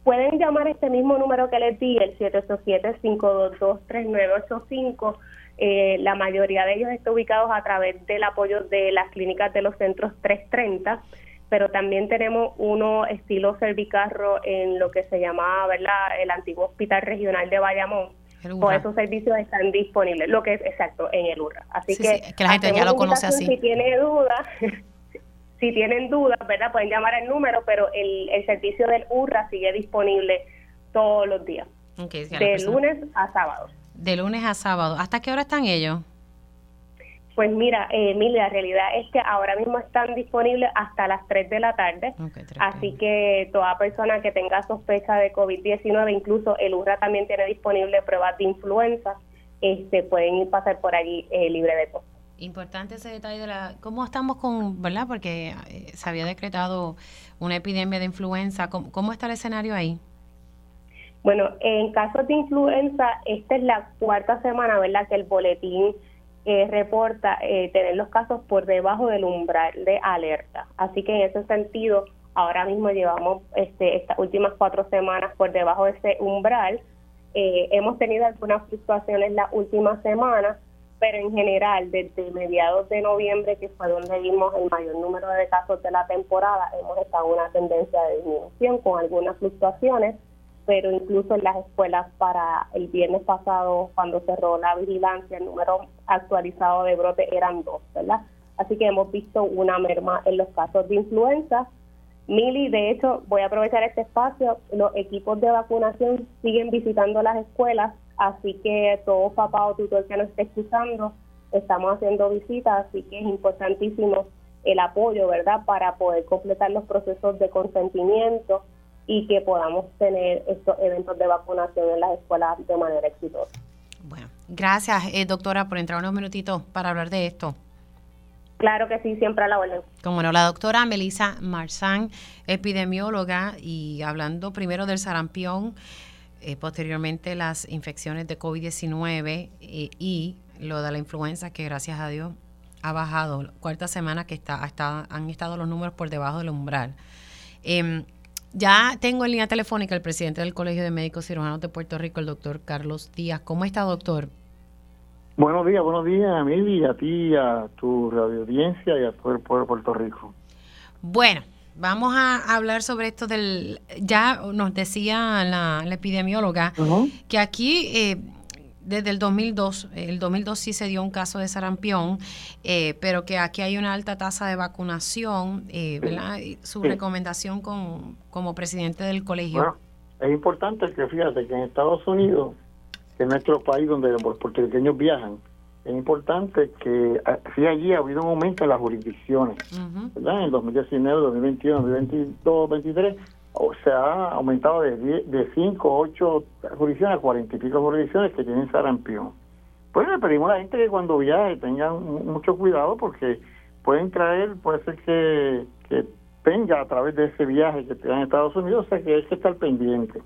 Speaker 8: Pueden llamar este mismo número que les di, el 787-522-3985. Eh, la mayoría de ellos están ubicados a través del apoyo de las clínicas de los centros 330, pero también tenemos uno estilo Servicarro en lo que se llamaba ¿verdad? el antiguo Hospital Regional de Bayamón todos esos servicios están disponibles, lo que es exacto en el URA. Así que,
Speaker 1: que la gente ya lo conoce así.
Speaker 8: Si tiene dudas, *laughs* si tienen dudas, ¿verdad? Pueden llamar el número, pero el, el servicio del URA sigue disponible todos los días. de lunes a sábado.
Speaker 1: De lunes a sábado. ¿Hasta qué hora están ellos?
Speaker 8: Pues mira, eh, la realidad es que ahora mismo están disponibles hasta las 3 de la tarde. así que toda persona que tenga sospecha de COVID-19, incluso el URA también tiene disponible pruebas de influenza, este, pueden ir pasar por allí eh, libre de costo.
Speaker 1: Importante ese detalle de la... ¿Cómo estamos con, verdad? Porque eh, se había decretado una epidemia de influenza. ¿Cómo, ¿Cómo está el escenario ahí?
Speaker 8: Bueno, en casos de influenza, esta es la cuarta semana, ¿verdad? Que el boletín eh, reporta eh, tener los casos por debajo del umbral de alerta. Así que en ese sentido, ahora mismo llevamos este, estas últimas cuatro semanas por debajo de ese umbral. Eh, hemos tenido algunas fluctuaciones las últimas semanas, pero en general, desde mediados de noviembre, que fue donde vimos el mayor número de casos de la temporada, hemos estado en una tendencia de disminución con algunas fluctuaciones pero incluso en las escuelas para el viernes pasado, cuando cerró la vigilancia, el número actualizado de brote eran dos, ¿verdad? Así que hemos visto una merma en los casos de influenza. Mili, de hecho, voy a aprovechar este espacio, los equipos de vacunación siguen visitando las escuelas, así que todo papá o tutor que nos esté escuchando, estamos haciendo visitas, así que es importantísimo el apoyo, ¿verdad?, para poder completar los procesos de consentimiento y que podamos tener estos eventos de vacunación en las escuelas de manera exitosa.
Speaker 1: Bueno, gracias, eh, doctora, por entrar unos minutitos para hablar de esto.
Speaker 8: Claro que sí, siempre a la orden.
Speaker 1: Como no, la doctora Melissa Marzán, epidemióloga, y hablando primero del sarampión, eh, posteriormente las infecciones de COVID-19 eh, y lo de la influenza, que gracias a Dios ha bajado. Cuarta semana que está, han estado los números por debajo del umbral. Eh, ya tengo en línea telefónica el presidente del Colegio de Médicos Cirujanos de Puerto Rico, el doctor Carlos Díaz. ¿Cómo está, doctor?
Speaker 9: Buenos días, buenos días, a mí a ti, a tu radio audiencia y a todo el pueblo de Puerto Rico.
Speaker 1: Bueno, vamos a hablar sobre esto del... Ya nos decía la, epidemióloga que aquí... Eh, desde el 2002, el 2002 sí se dio un caso de sarampión, eh, pero que aquí hay una alta tasa de vacunación, eh, ¿verdad? Su recomendación con, como presidente del colegio.
Speaker 9: Bueno, es importante que fíjate que en Estados Unidos que en nuestro país donde los puertorriqueños viajan, es importante que ah, sí allí ha habido un aumento en las jurisdicciones, ¿verdad? En el 2019, 2021, 2022, 2023 se ha aumentado de, de 5, 8 jurisdicciones a 40 y pico jurisdicciones que tienen sarampión. Pues le pedimos a la gente que cuando viaje tengan mucho cuidado porque pueden traer, puede ser que, que venga a través de ese viaje que tengan en Estados Unidos, o sea que hay que estar pendiente.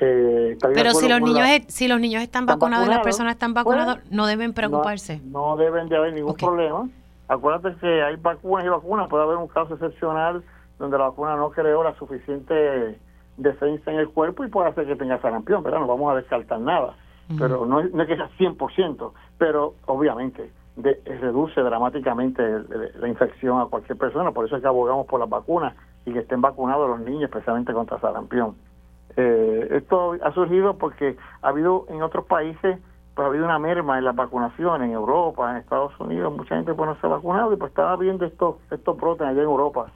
Speaker 1: Eh, Pero si los niños si los niños están, vacunados, y las personas están vacunadas, no deben preocuparse.
Speaker 9: No, deben de haber ningún problema. Acuérdate que hay vacunas y vacunas, puede haber un caso excepcional donde la vacuna no creó la suficiente defensa en el cuerpo y puede hacer que tenga sarampión, pero no vamos a descartar nada. Pero no, no, es que sea 100%, pero obviamente de, reduce dramáticamente la infección a cualquier persona, por eso es que abogamos por las vacunas y que estén vacunados los niños, especialmente contra sarampión. Eh, esto ha surgido porque ha habido en otros países, pues ha habido una merma en la vacunación, en Europa, en Estados Unidos, mucha gente pues no se ha vacunado y pues estaba viendo estos, estos brotes allá en Europa,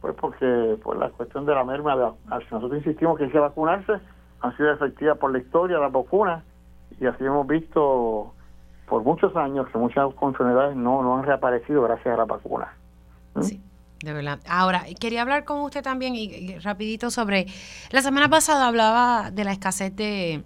Speaker 9: pues porque por la cuestión de la merma, de, nosotros insistimos que hay que vacunarse, han sido efectivas por la historia las vacunas y así hemos visto por muchos años que muchas enfermedades no, no han reaparecido gracias a la vacuna.
Speaker 1: ¿Mm? De verdad. Ahora, quería hablar con usted también y, rapidito sobre, la semana pasada hablaba de la escasez de,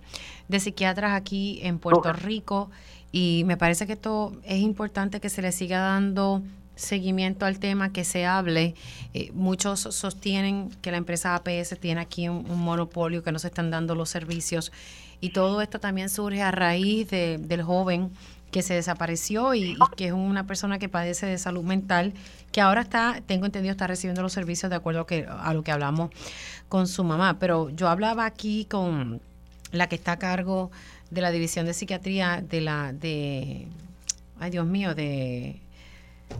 Speaker 1: psiquiatras aquí en Puerto Rico y me parece que esto es importante que se le siga dando seguimiento al tema, que se hable. Eh, muchos sostienen que la empresa APS tiene aquí un, monopolio, que no se están dando los servicios y todo esto también surge a raíz de, del joven que se desapareció y, que es una persona que padece de salud mental, que ahora está, tengo entendido, está recibiendo los servicios de acuerdo a, que, a lo que hablamos con su mamá. Pero yo hablaba aquí con la que está a cargo de la división de psiquiatría de la, de, ay Dios mío, de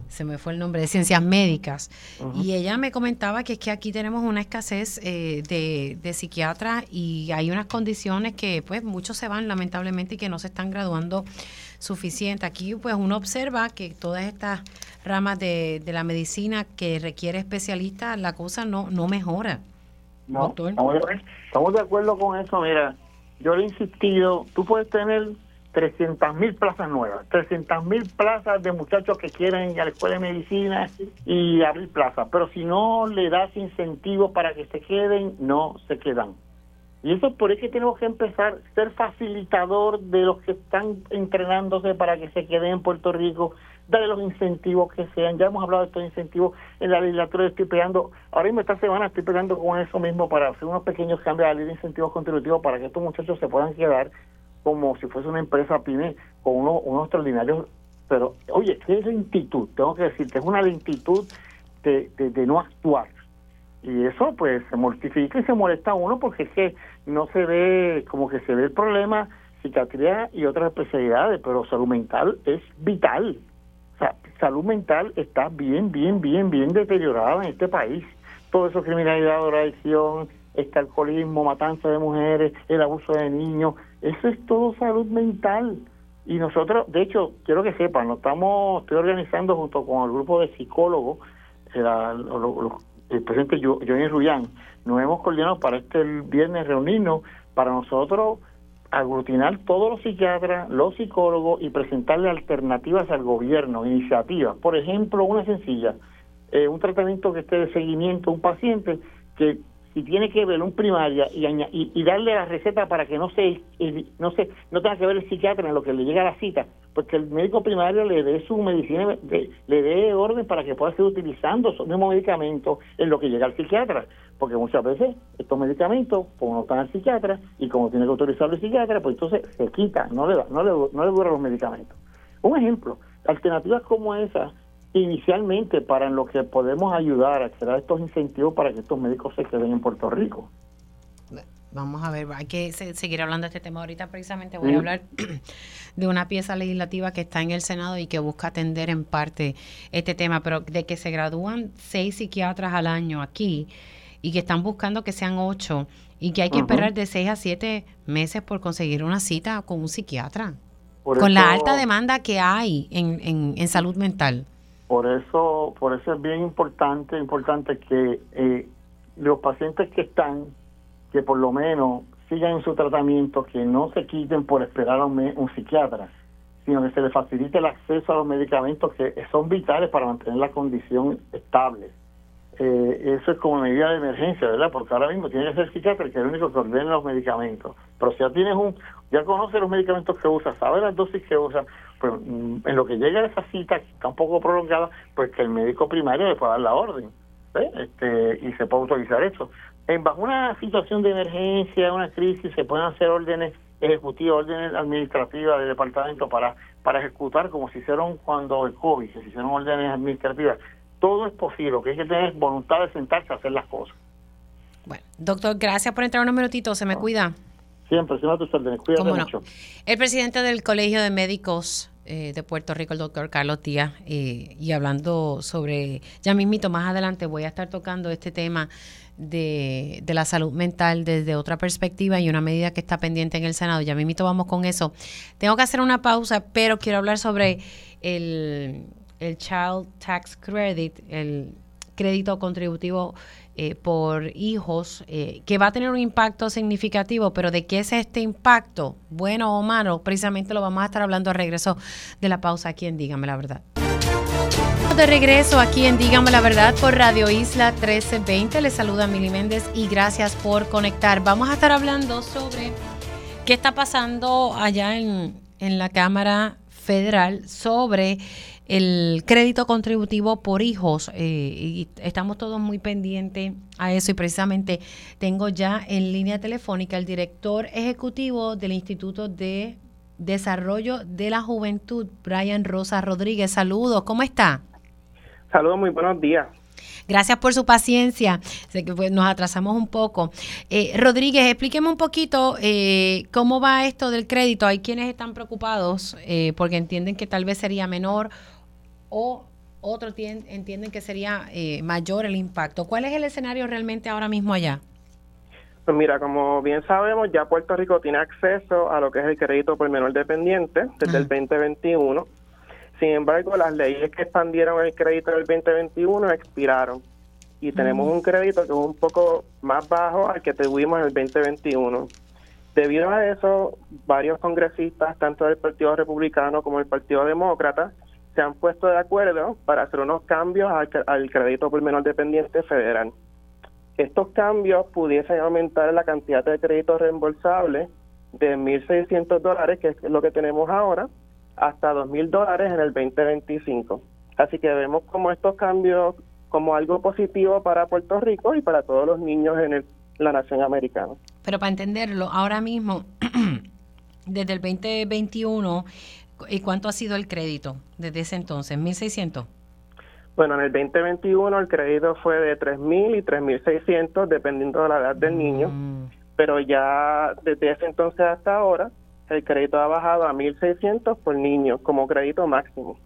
Speaker 1: se me fue el nombre, de ciencias médicas. Y ella me comentaba que es que aquí tenemos una escasez eh, de, de psiquiatras y hay unas condiciones que pues muchos se van lamentablemente y que no se están graduando suficiente. Aquí pues uno observa que todas estas ramas de, de la medicina que requiere especialistas, la cosa no, no mejora.
Speaker 9: No, estamos de acuerdo con eso. Mira, yo le he insistido, tú puedes tener 300 mil plazas nuevas, 300 mil plazas de muchachos que quieren ir a la escuela de medicina y abrir plazas, pero si no le das incentivo para que se queden, no se quedan. Y eso por eso que tenemos que empezar a ser facilitador de los que están entrenándose para que se queden en Puerto Rico, darle los incentivos que sean. Ya hemos hablado de estos incentivos en la legislatura, estoy pegando, ahora mismo esta semana estoy pegando con eso mismo para hacer unos pequeños cambios a la ley de incentivos contributivos para que estos muchachos se puedan quedar como si fuese una empresa pyme con uno, unos extraordinarios, pero oye, ¿qué lentitud? Tengo que decirte, es una lentitud de, de, no actuar. Y eso pues se mortifica y se molesta a uno porque es que no se ve, como que se ve el problema, psiquiatría y otras especialidades, pero salud mental es vital. O sea, salud mental está bien, bien, bien, bien deteriorada en este país. Todo eso, criminalidad, drogadicción, este alcoholismo, matanza de mujeres, el abuso de niños, eso es todo salud mental. Y nosotros, de hecho, quiero que sepan, estamos, estoy organizando junto con el grupo de psicólogos, el presidente Johnny Rullán, nos hemos coordinado para este viernes reunirnos para nosotros aglutinar todos los psiquiatras, los psicólogos y presentarle alternativas al gobierno, iniciativas. Por ejemplo, una sencilla, eh, un tratamiento que esté de seguimiento a un paciente que y tiene que ver un primaria y, y, darle la receta para que no se no se no tenga que ver el psiquiatra en lo que le llega a la cita porque el médico primario le dé su medicina le dé orden para que pueda seguir utilizando su mismo medicamento en lo que llega al psiquiatra porque muchas veces estos medicamentos como no están al psiquiatra y como tiene que autorizarlo el psiquiatra pues entonces se quita no le no le, no le duran los medicamentos. Un ejemplo alternativas como esa inicialmente para en lo que podemos ayudar a crear estos incentivos para que estos médicos se queden en Puerto Rico.
Speaker 1: Vamos a ver, hay que seguir hablando de este tema. Ahorita precisamente voy a hablar de una pieza legislativa que está en el Senado y que busca atender en parte este tema, pero de que se gradúan seis psiquiatras al año aquí y que están buscando que sean ocho y que hay que esperar de seis a siete meses por conseguir una cita con un psiquiatra, con la alta demanda que hay en, en, en salud mental.
Speaker 9: Por eso, por eso es bien importante, importante que eh, los pacientes que están, que por lo menos sigan en su tratamiento, que no se quiten por esperar a un, psiquiatra, sino que se les facilite el acceso a los medicamentos que son vitales para mantener la condición estable. Eh, eso es como medida de emergencia, ¿verdad? Porque ahora mismo tiene que ser psiquiatra que es el único que ordena los medicamentos. Pero si ya tienes un, ya conoce los medicamentos que usa, sabe las dosis que usa, pues mm, en lo que llega a esa cita, que está un poco prolongada, pues que el médico primario le pueda dar la orden este, y se puede autorizar eso. En, bajo una situación de emergencia, una crisis, se pueden hacer órdenes ejecutivas, órdenes administrativas del departamento para, para ejecutar como se hicieron cuando el COVID, se hicieron órdenes administrativas todo es posible, lo que hay que tener voluntad de sentarse a hacer las cosas.
Speaker 1: Bueno, doctor, gracias por entrar unos minutitos, se me cuida.
Speaker 9: Siempre, siempre a tus órdenes, cuídate mucho.
Speaker 1: El presidente del Colegio de Médicos eh, de Puerto Rico, el doctor Carlos Díaz, eh, y hablando sobre, ya mismito, más adelante voy a estar tocando este tema de, de, la salud mental desde otra perspectiva y una medida que está pendiente en el Senado. Ya mismito vamos con eso. Tengo que hacer una pausa, pero quiero hablar sobre el el Child Tax Credit, el crédito contributivo eh, por hijos, eh, que va a tener un impacto significativo, pero ¿de qué es este impacto? Bueno o malo, precisamente lo vamos a estar hablando a regreso de la pausa aquí en Dígame la Verdad. De regreso aquí en Dígame la Verdad por Radio Isla 1320. Les saluda Mili Méndez y gracias por conectar. Vamos a estar hablando sobre qué está pasando allá en, en la Cámara Federal sobre el crédito contributivo por hijos. Eh, y estamos todos muy pendientes a eso y precisamente tengo ya en línea telefónica el director ejecutivo del Instituto de Desarrollo de la Juventud, Brian Rosa Rodríguez. Saludos, ¿cómo está?
Speaker 10: Saludos, muy buenos días.
Speaker 1: Gracias por su paciencia. Sé que pues, nos atrasamos un poco. Eh, Rodríguez, explíqueme un poquito eh, cómo va esto del crédito. Hay quienes están preocupados porque entienden que tal vez sería menor o otros entienden que sería eh, mayor el impacto. ¿Cuál es el escenario realmente ahora mismo allá?
Speaker 10: Pues mira, como bien sabemos, ya Puerto Rico tiene acceso a lo que es el crédito por menor dependiente desde el 2021. Sin embargo, las leyes que expandieron el crédito del 2021 expiraron y tenemos un crédito que es un poco más bajo al que tuvimos en el 2021. Debido a eso, varios congresistas, tanto del Partido Republicano como del Partido Demócrata, se han puesto de acuerdo para hacer unos cambios al, crédito por menor dependiente federal. Estos cambios pudiesen aumentar la cantidad de créditos reembolsables de 1.600 dólares, que es lo que tenemos ahora, hasta 2.000 dólares en el 2025. Así que vemos como estos cambios como algo positivo para Puerto Rico y para todos los niños en la nación americana.
Speaker 1: Pero para entenderlo, ahora mismo, *clears throat* desde el 2021, ¿Y cuánto ha sido el crédito desde ese entonces? ¿1.600?
Speaker 10: Bueno, en el 2021 el crédito fue de 3.000 y 3.600 dependiendo de la edad del niño, mm. pero ya desde ese entonces hasta ahora el crédito ha bajado a 1.600 por niño como crédito máximo.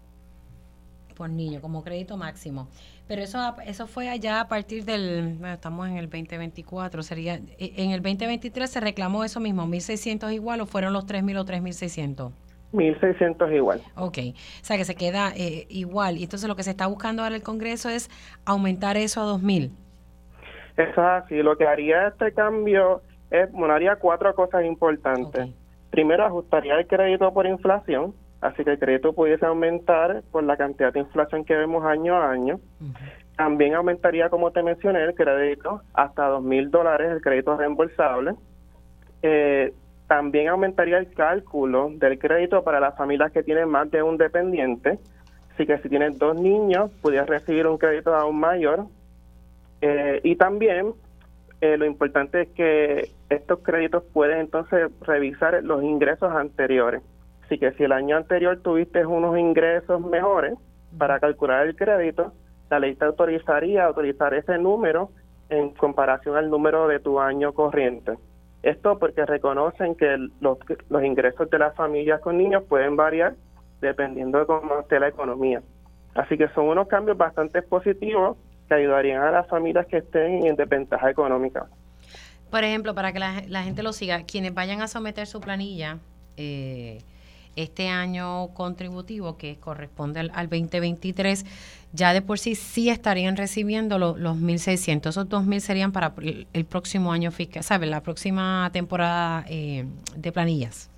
Speaker 1: Por niño, como crédito máximo. Pero eso eso fue allá a partir del, estamos en el 2024, sería, e, en el 2023 se reclamó eso mismo, 1.600 igual o fueron los 3.000 o 3.600.
Speaker 10: 1.600 igual.
Speaker 1: Ok, o sea que se queda eh, igual. Y entonces lo que se está buscando ahora el Congreso es aumentar eso a 2.000.
Speaker 10: Eso es así. Lo que haría este cambio es, bueno, haría cuatro cosas importantes. Primero, ajustaría el crédito por inflación, así que el crédito pudiese aumentar por la cantidad de inflación que vemos año a año. También aumentaría, como te mencioné, el crédito hasta dos mil dólares, el crédito reembolsable. Eh, también aumentaría el cálculo del crédito para las familias que tienen más de un dependiente. Así que si tienen dos niños, pudieras recibir un crédito aún mayor. Eh, y también eh, lo importante es que estos créditos pueden entonces revisar los ingresos anteriores. Así que si el año anterior tuviste unos ingresos mejores para calcular el crédito, la ley te autorizaría a autorizar ese número en comparación al número de tu año corriente. Esto porque reconocen que los, los ingresos de las familias con niños pueden variar dependiendo de cómo esté la economía. Así que son unos cambios bastante positivos que ayudarían a las familias que estén en desventaja económica.
Speaker 1: Por ejemplo, para que la, gente lo siga, quienes vayan a someter su planilla, eh, este año contributivo que corresponde al, 2023, ya de por sí sí estarían recibiendo los 1.600. Esos 2.000 serían para el, próximo año fiscal, ¿sabes? La próxima temporada eh, de planillas.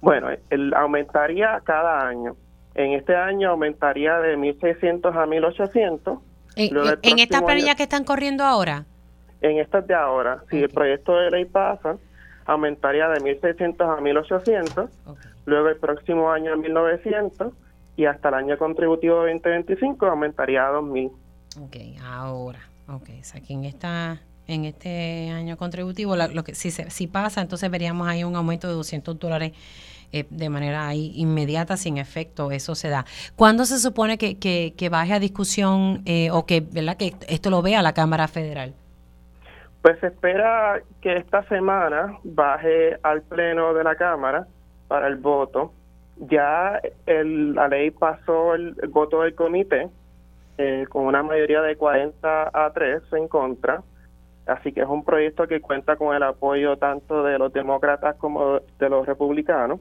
Speaker 10: Bueno, el, aumentaría cada año. En este año aumentaría de 1.600 a 1.800.
Speaker 1: ¿En, en estas planillas que están corriendo ahora?
Speaker 10: En estas de ahora, si el proyecto de ley pasa, aumentaría de 1.600 a 1.800, luego el próximo año a 1.900 y hasta el año contributivo 2025 aumentaría a 2.000.
Speaker 1: Ok, ahora, ok, o sea que en, esta, en este año contributivo, lo que si, si pasa, entonces veríamos ahí un aumento de 200 dólares eh, de manera ahí inmediata, sin efecto, eso se da. ¿Cuándo se supone que, que, baje a discusión eh, o que, ¿verdad? que esto lo vea la Cámara Federal?
Speaker 10: Pues se espera que esta semana baje al Pleno de la Cámara para el voto. Ya el, la ley pasó el, voto del comité eh, con una mayoría de 40 a 3 en contra. Así que es un proyecto que cuenta con el apoyo tanto de los demócratas como de los republicanos.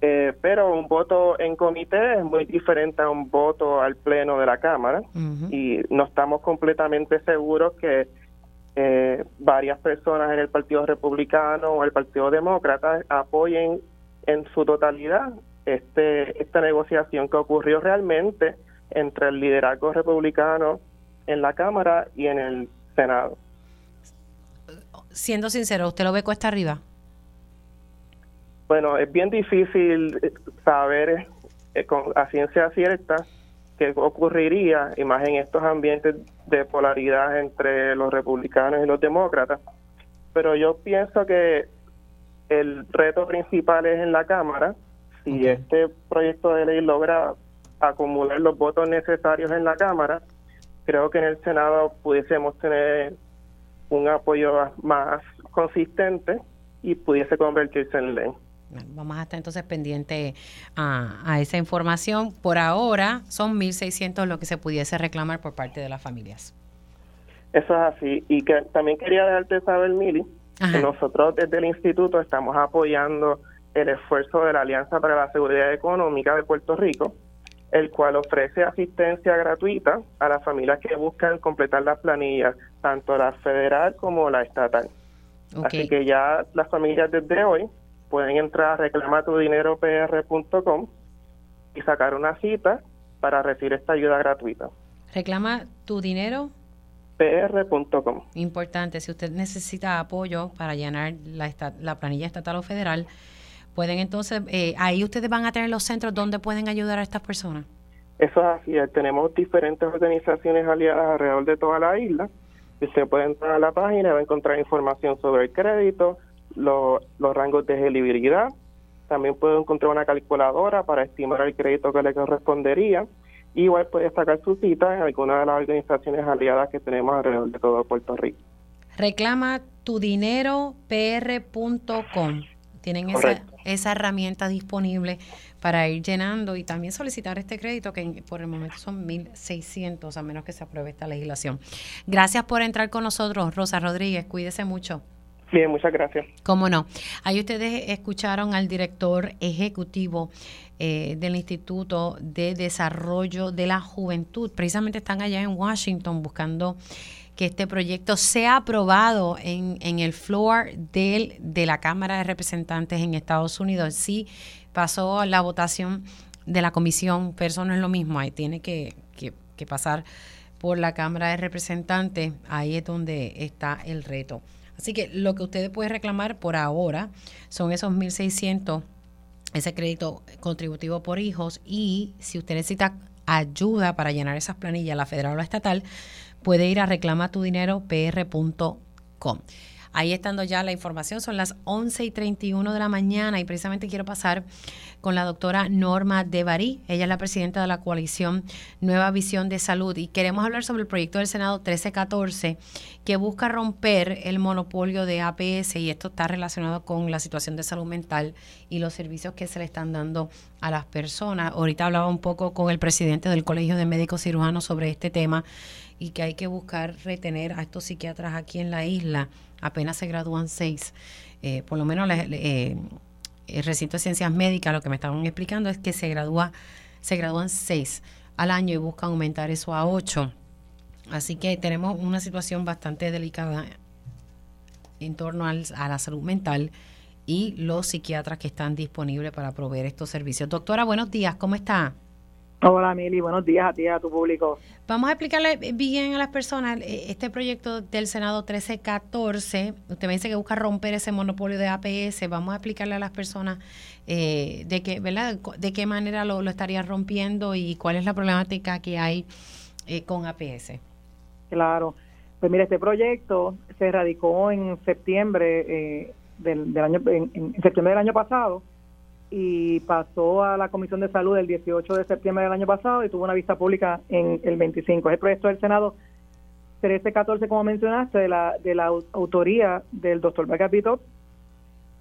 Speaker 10: Eh, pero un voto en comité es muy diferente a un voto al pleno de la Cámara y no estamos completamente seguros que eh, varias personas en el Partido Republicano o el Partido Demócrata apoyen en su totalidad este esta negociación que ocurrió realmente entre el liderazgo republicano en la Cámara y en el Senado.
Speaker 1: Siendo sincero, ¿usted lo ve cuesta arriba?
Speaker 10: Bueno, es bien difícil saber eh, con a ciencia cierta qué ocurriría, y más en estos ambientes de polaridad entre los republicanos y los demócratas. Pero yo pienso que el reto principal es en la Cámara. Si este proyecto de ley logra acumular los votos necesarios en la Cámara, creo que en el Senado pudiésemos tener un apoyo más consistente y pudiese convertirse en ley.
Speaker 1: Vamos a estar entonces pendientes a, esa información. Por ahora son 1.600 lo que se pudiese reclamar por parte de las familias.
Speaker 10: Eso es así. Y que también quería dejarte saber, Mili, que nosotros desde el instituto estamos apoyando el esfuerzo de la Alianza para la Seguridad Económica de Puerto Rico, el cual ofrece asistencia gratuita a las familias que buscan completar las planillas, tanto la federal como la estatal. Así que ya las familias desde hoy pueden entrar a reclamatudinero.pr.com y sacar una cita para recibir esta ayuda gratuita.
Speaker 1: Reclama tu dinero
Speaker 10: pr.com.
Speaker 1: Importante, si usted necesita apoyo para llenar la, la planilla estatal o federal, pueden entonces, eh, ahí ustedes van a tener los centros donde pueden ayudar a estas personas.
Speaker 10: Eso es así, tenemos diferentes organizaciones aliadas alrededor de toda la isla. Usted puede entrar a la página y va a encontrar información sobre el crédito, los rangos de elegibilidad. También puede encontrar una calculadora para estimar el crédito que le correspondería. Igual puede sacar su cita en alguna de las organizaciones aliadas que tenemos alrededor de todo Puerto Rico.
Speaker 1: Reclama tu dinero pr.com. Tienen esa, esa herramienta disponible para ir llenando y también solicitar este crédito que por el momento son 1.600 a menos que se apruebe esta legislación. Gracias por entrar con nosotros, Rosa Rodríguez. Cuídese mucho.
Speaker 10: Bien, muchas gracias.
Speaker 1: Cómo no. Ahí ustedes escucharon al director ejecutivo eh, del Instituto de Desarrollo de la Juventud. Precisamente están allá en Washington buscando que este proyecto sea aprobado en, en el floor del, de la Cámara de Representantes en Estados Unidos. Sí pasó la votación de la comisión, pero eso no es lo mismo, ahí tiene que, que pasar por la Cámara de Representantes, ahí es donde está el reto. Así que lo que ustedes pueden reclamar por ahora son esos 1.600, ese crédito contributivo por hijos y si usted necesita ayuda para llenar esas planillas, la federal o la estatal, puede ir a reclamatudinero.pr.com. Ahí estando ya la información, son las 11 y 31 de la mañana y precisamente quiero pasar con la doctora Norma Devarí. Ella es la presidenta de la coalición Nueva Visión de Salud y queremos hablar sobre el proyecto del Senado 1314 que busca romper el monopolio de APS y esto está relacionado con la situación de salud mental y los servicios que se le están dando a las personas. Ahorita hablaba un poco con el presidente del Colegio de Médicos Cirujanos sobre este tema y que hay que buscar retener a estos psiquiatras aquí en la isla apenas se gradúan seis. Eh, por lo menos eh, el recinto de ciencias médicas, lo que me estaban explicando es que se gradúa, se gradúan seis al año y buscan aumentar eso a ocho. Así que tenemos una situación bastante delicada en torno al, a la salud mental y los psiquiatras que están disponibles para proveer estos servicios. Doctora, buenos días, ¿cómo está?
Speaker 11: Hola Mili, buenos días a ti y a tu público.
Speaker 1: Vamos a explicarle bien a las personas eh, este proyecto del Senado 1314. Usted me dice que busca romper ese monopolio de APS. Vamos a explicarle a las personas eh, de qué, ¿verdad? De qué manera lo, estaría rompiendo y cuál es la problemática que hay eh, con APS.
Speaker 11: Claro. Pues mira, este proyecto se radicó en septiembre del, año en septiembre del año pasado y pasó a la Comisión de Salud el 18 de septiembre del año pasado y tuvo una vista pública en el 25. Es el proyecto del Senado 1314, como mencionaste, de la, de la autoría del doctor Bacapito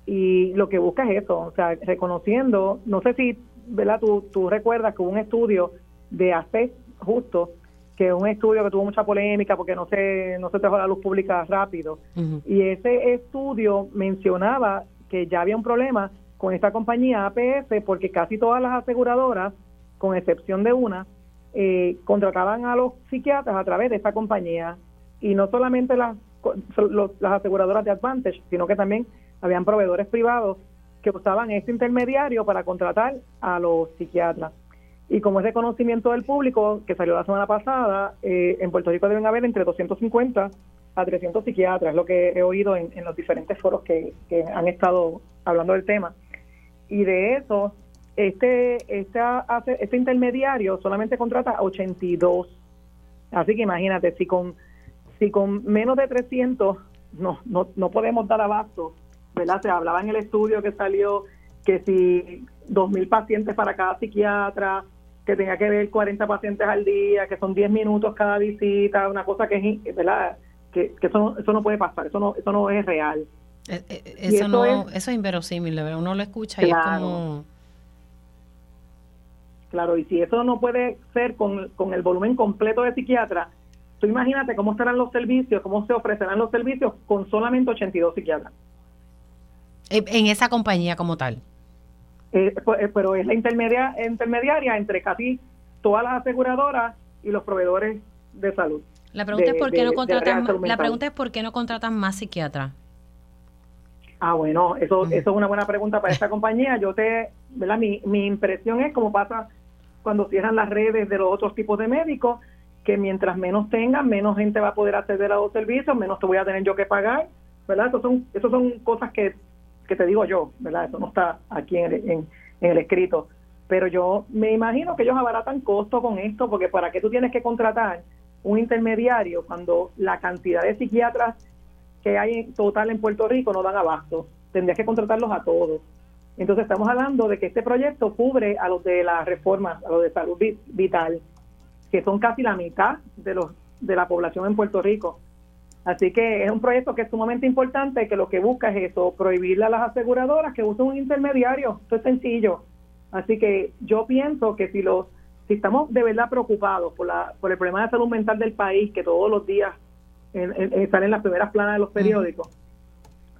Speaker 11: y lo que busca es eso, o sea, reconociendo, no sé si, ¿verdad? Tú, tú recuerdas que hubo un estudio de hace justo, que es un estudio que tuvo mucha polémica porque no se, no se trajo a la luz pública rápido, y ese estudio mencionaba que ya había un problema con esta compañía APS porque casi todas las aseguradoras, con excepción de una, eh, contrataban a los psiquiatras a través de esta compañía y no solamente las, las aseguradoras de Advantage, sino que también habían proveedores privados que usaban este intermediario para contratar a los psiquiatras. Y como es de conocimiento del público, que salió la semana pasada, eh, en Puerto Rico deben haber entre 250 a 300 psiquiatras, lo que he oído en, los diferentes foros que han estado hablando del tema y de eso, este, este, este intermediario solamente contrata a 82. Así que imagínate, si con, si con menos de 300 no, no, no podemos dar abasto, ¿verdad? Se hablaba en el estudio que salió que si 2.000 pacientes para cada psiquiatra, que tenga que ver 40 pacientes al día, que son 10 minutos cada visita, una cosa que es, ¿verdad? Que, que eso, no, eso no puede pasar, eso no, eso no es real.
Speaker 1: Eh, eh, eso, no, es, eso es inverosímil, uno lo escucha y es como...
Speaker 11: Claro, y si eso no puede ser con, con el volumen completo de psiquiatras, tú imagínate cómo estarán los servicios, cómo se ofrecerán los servicios con solamente 82 psiquiatras.
Speaker 1: Eh, en esa compañía como tal.
Speaker 11: Pues, pero es la intermedia, intermediaria entre casi todas las aseguradoras y los proveedores de salud.
Speaker 1: La pregunta es por qué no contratan la pregunta es por qué no contratan más psiquiatras.
Speaker 11: Ah, bueno, eso, eso es una buena pregunta para esta compañía. Yo te, ¿verdad? Mi, mi impresión es como pasa cuando cierran las redes de los otros tipos de médicos, que mientras menos tengan, menos gente va a poder acceder a los servicios, menos te voy a tener yo que pagar, ¿verdad? Eso son, eso son cosas que, que te digo yo, ¿verdad? Eso no está aquí en el, en, en el escrito. Pero yo me imagino que ellos abaratan costo con esto, porque ¿para qué tú tienes que contratar un intermediario cuando la cantidad de psiquiatras que hay en total en Puerto Rico no dan abasto. Tendrías que contratarlos a todos. Entonces estamos hablando de que este proyecto cubre a los de las reformas, a los de salud vital, que son casi la mitad de los de la población en Puerto Rico. Así que es un proyecto que es sumamente importante, que lo que busca es eso, prohibirle a las aseguradoras que usen un intermediario. Esto es sencillo. Así que yo pienso que si los si estamos de verdad preocupados por la por el problema de salud mental del país, que todos los días en, en, las primeras planas de los periódicos.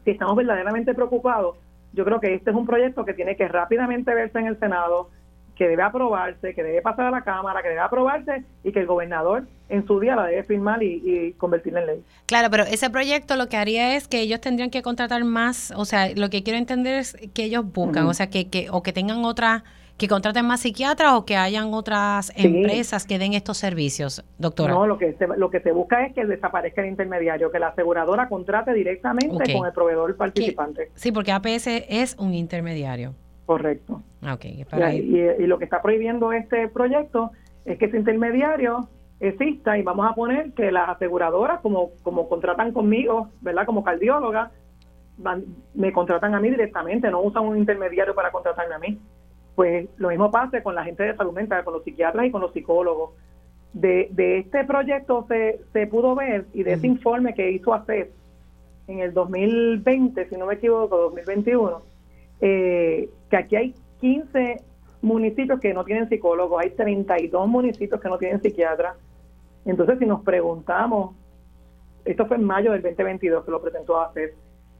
Speaker 11: Si estamos verdaderamente preocupados, yo creo que este es un proyecto que tiene que rápidamente verse en el Senado, que debe aprobarse, que debe pasar a la Cámara, que debe aprobarse y que el gobernador en su día la debe firmar y, y, convertirla en ley.
Speaker 1: Claro, pero ese proyecto lo que haría es que ellos tendrían que contratar más, o sea, lo que quiero entender es que ellos buscan, o sea, que, que o que tengan otra que contraten más psiquiatras o que hayan otras empresas que den estos servicios, doctora?
Speaker 11: No, lo que se, lo que se busca es que desaparezca el intermediario, que la aseguradora contrate directamente con el proveedor participante.
Speaker 1: Sí, porque APS es un intermediario.
Speaker 11: Correcto.
Speaker 1: Okay,
Speaker 11: y, y, lo que está prohibiendo este proyecto es que ese intermediario exista y vamos a poner que las aseguradoras, como, como contratan conmigo, ¿verdad? Como cardióloga, me contratan a mí directamente, no usan un intermediario para contratarme a mí. Pues lo mismo pasa con la gente de salud mental, con los psiquiatras y con los psicólogos. De, de este proyecto se, se pudo ver y de ese informe que hizo ACES en el 2020, si no me equivoco, 2021, eh, que aquí hay 15 municipios que no tienen psicólogos, hay 32 municipios que no tienen psiquiatras. Entonces, si nos preguntamos, esto fue en mayo del 2022 que lo presentó ACES,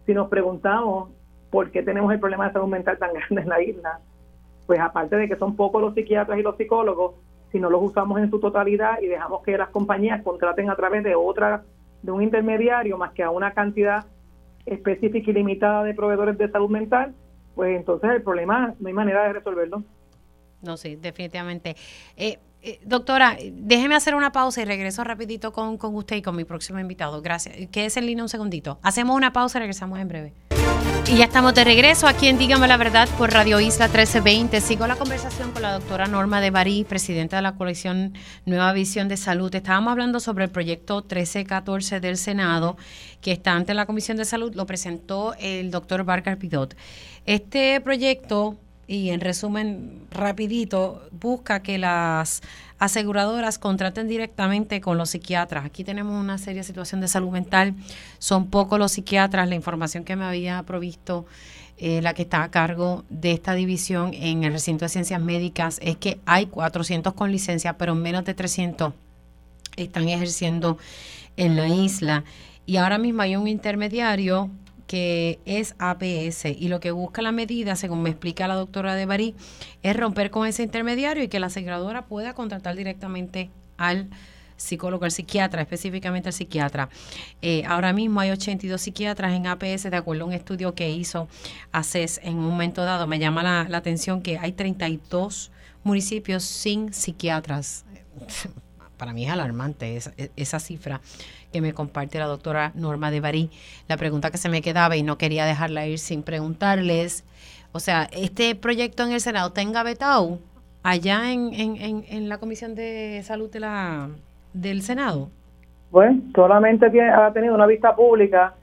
Speaker 11: si nos preguntamos por qué tenemos el problema de salud mental tan *laughs* grande en la isla. Pues aparte de que son pocos los psiquiatras y los psicólogos, si no los usamos en su totalidad y dejamos que las compañías contraten a través de otra, de un intermediario, más que a una cantidad específica y limitada de proveedores de salud mental, pues entonces el problema no hay manera de resolverlo.
Speaker 1: No, sí, definitivamente. Eh, eh, doctora, déjeme hacer una pausa y regreso rapidito con, con usted y con mi próximo invitado. Gracias. Quédese en línea un segundito. Hacemos una pausa y regresamos en breve. Y ya estamos de regreso aquí en Dígame la Verdad por Radio Isla 1320. Sigo la conversación con la doctora Norma de Barí, presidenta de la colección Nueva Visión de Salud. Estábamos hablando sobre el proyecto 1314 del Senado que está ante la Comisión de Salud. Lo presentó el doctor Barker Pidot. Este proyecto y en resumen rapidito, busca que las aseguradoras contraten directamente con los psiquiatras. Aquí tenemos una seria situación de salud mental. Son pocos los psiquiatras. La información que me había provisto eh, la que está a cargo de esta división en el recinto de ciencias médicas es que hay 400 con licencia, pero menos de 300 están ejerciendo en la isla. Y ahora mismo hay un intermediario que es APS y lo que busca la medida, según me explica la doctora de Barí, es romper con ese intermediario y que la aseguradora pueda contratar directamente al psicólogo, al psiquiatra, específicamente al psiquiatra. Eh, ahora mismo hay 82 psiquiatras en APS, de acuerdo a un estudio que hizo ACES en un momento dado. Me llama la, la atención que hay 32 municipios sin psiquiatras. *laughs* Para mí es alarmante esa, esa cifra que me comparte la doctora Norma de Barí. La pregunta que se me quedaba y no quería dejarla ir sin preguntarles, o sea, este proyecto en el Senado tenga vetado allá en, en, en, la Comisión de Salud de la, del Senado.
Speaker 11: Bueno, solamente tiene, ha tenido una vista pública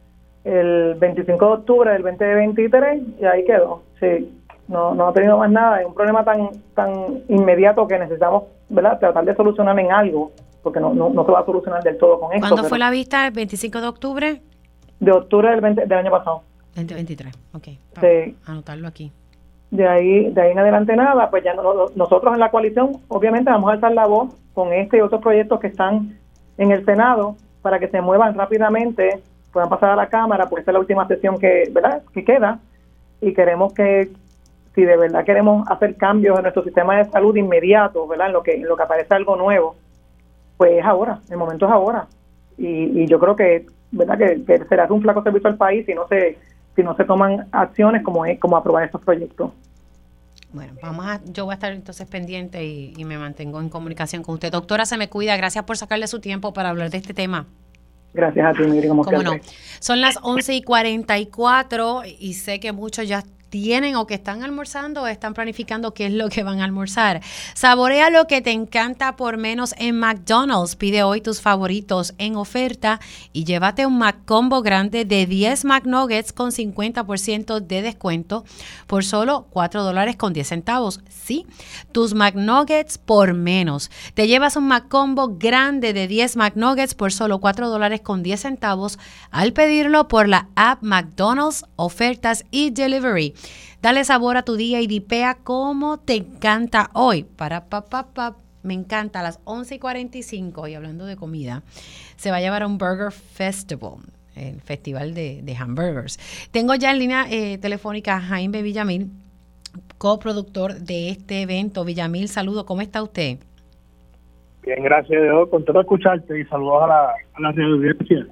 Speaker 11: el 25 de octubre del 2023 y ahí quedó. Sí, no, no ha tenido más nada. Es un problema tan, tan inmediato que necesitamos ¿verdad? tratar de solucionar en algo porque no, no, se va a solucionar del todo con esto.
Speaker 1: ¿Cuándo fue la vista? ¿El 25 de octubre?
Speaker 11: De octubre del, 20, del año pasado.
Speaker 1: 2023, ok. anotarlo aquí.
Speaker 11: De ahí, de ahí en adelante nada, pues ya nosotros en la coalición obviamente vamos a alzar la voz con este y otros proyectos que están en el Senado para que se muevan rápidamente, puedan pasar a la Cámara, porque esta es la última sesión que, ¿verdad? que queda, y queremos que si de verdad queremos hacer cambios en nuestro sistema de salud inmediato, ¿verdad? En lo que, en lo que aparece algo nuevo, pues es ahora, el momento es ahora. Y, yo creo que, ¿verdad? Que, será un flaco servicio al país si no se si no se toman acciones como es como aprobar estos proyectos.
Speaker 1: Bueno, vamos a, yo voy a estar entonces pendiente y, me mantengo en comunicación con usted. Doctora, se me cuida. Gracias por sacarle su tiempo para hablar de este tema.
Speaker 11: Gracias a ti, Miri. Como
Speaker 1: no? Son las 11 y 44 y sé que muchos ya tienen o que están almorzando o están planificando qué es lo que van a almorzar. Saborea lo que te encanta por menos en McDonald's. Pide hoy tus favoritos en oferta y llévate un McCombo grande de 10 McNuggets con 50% de descuento por solo 4 dólares con 10 centavos. Sí, tus McNuggets por menos. Te llevas un McCombo grande de 10 McNuggets por solo 4 dólares con 10 centavos al pedirlo por la app McDonald's Ofertas y Delivery. Dale sabor a tu día y dipea como te encanta hoy. Para pa, pa, me encanta a las 11 y 45 y hablando de comida, se va a llevar a un Burger Festival, el festival de, hamburgers. Tengo ya en línea eh, telefónica a Jaime Villamil, coproductor de este evento. Villamil, saludo, ¿cómo está usted?
Speaker 12: Bien, gracias, Dios, contento escucharte y saludos a la, a la audiencia.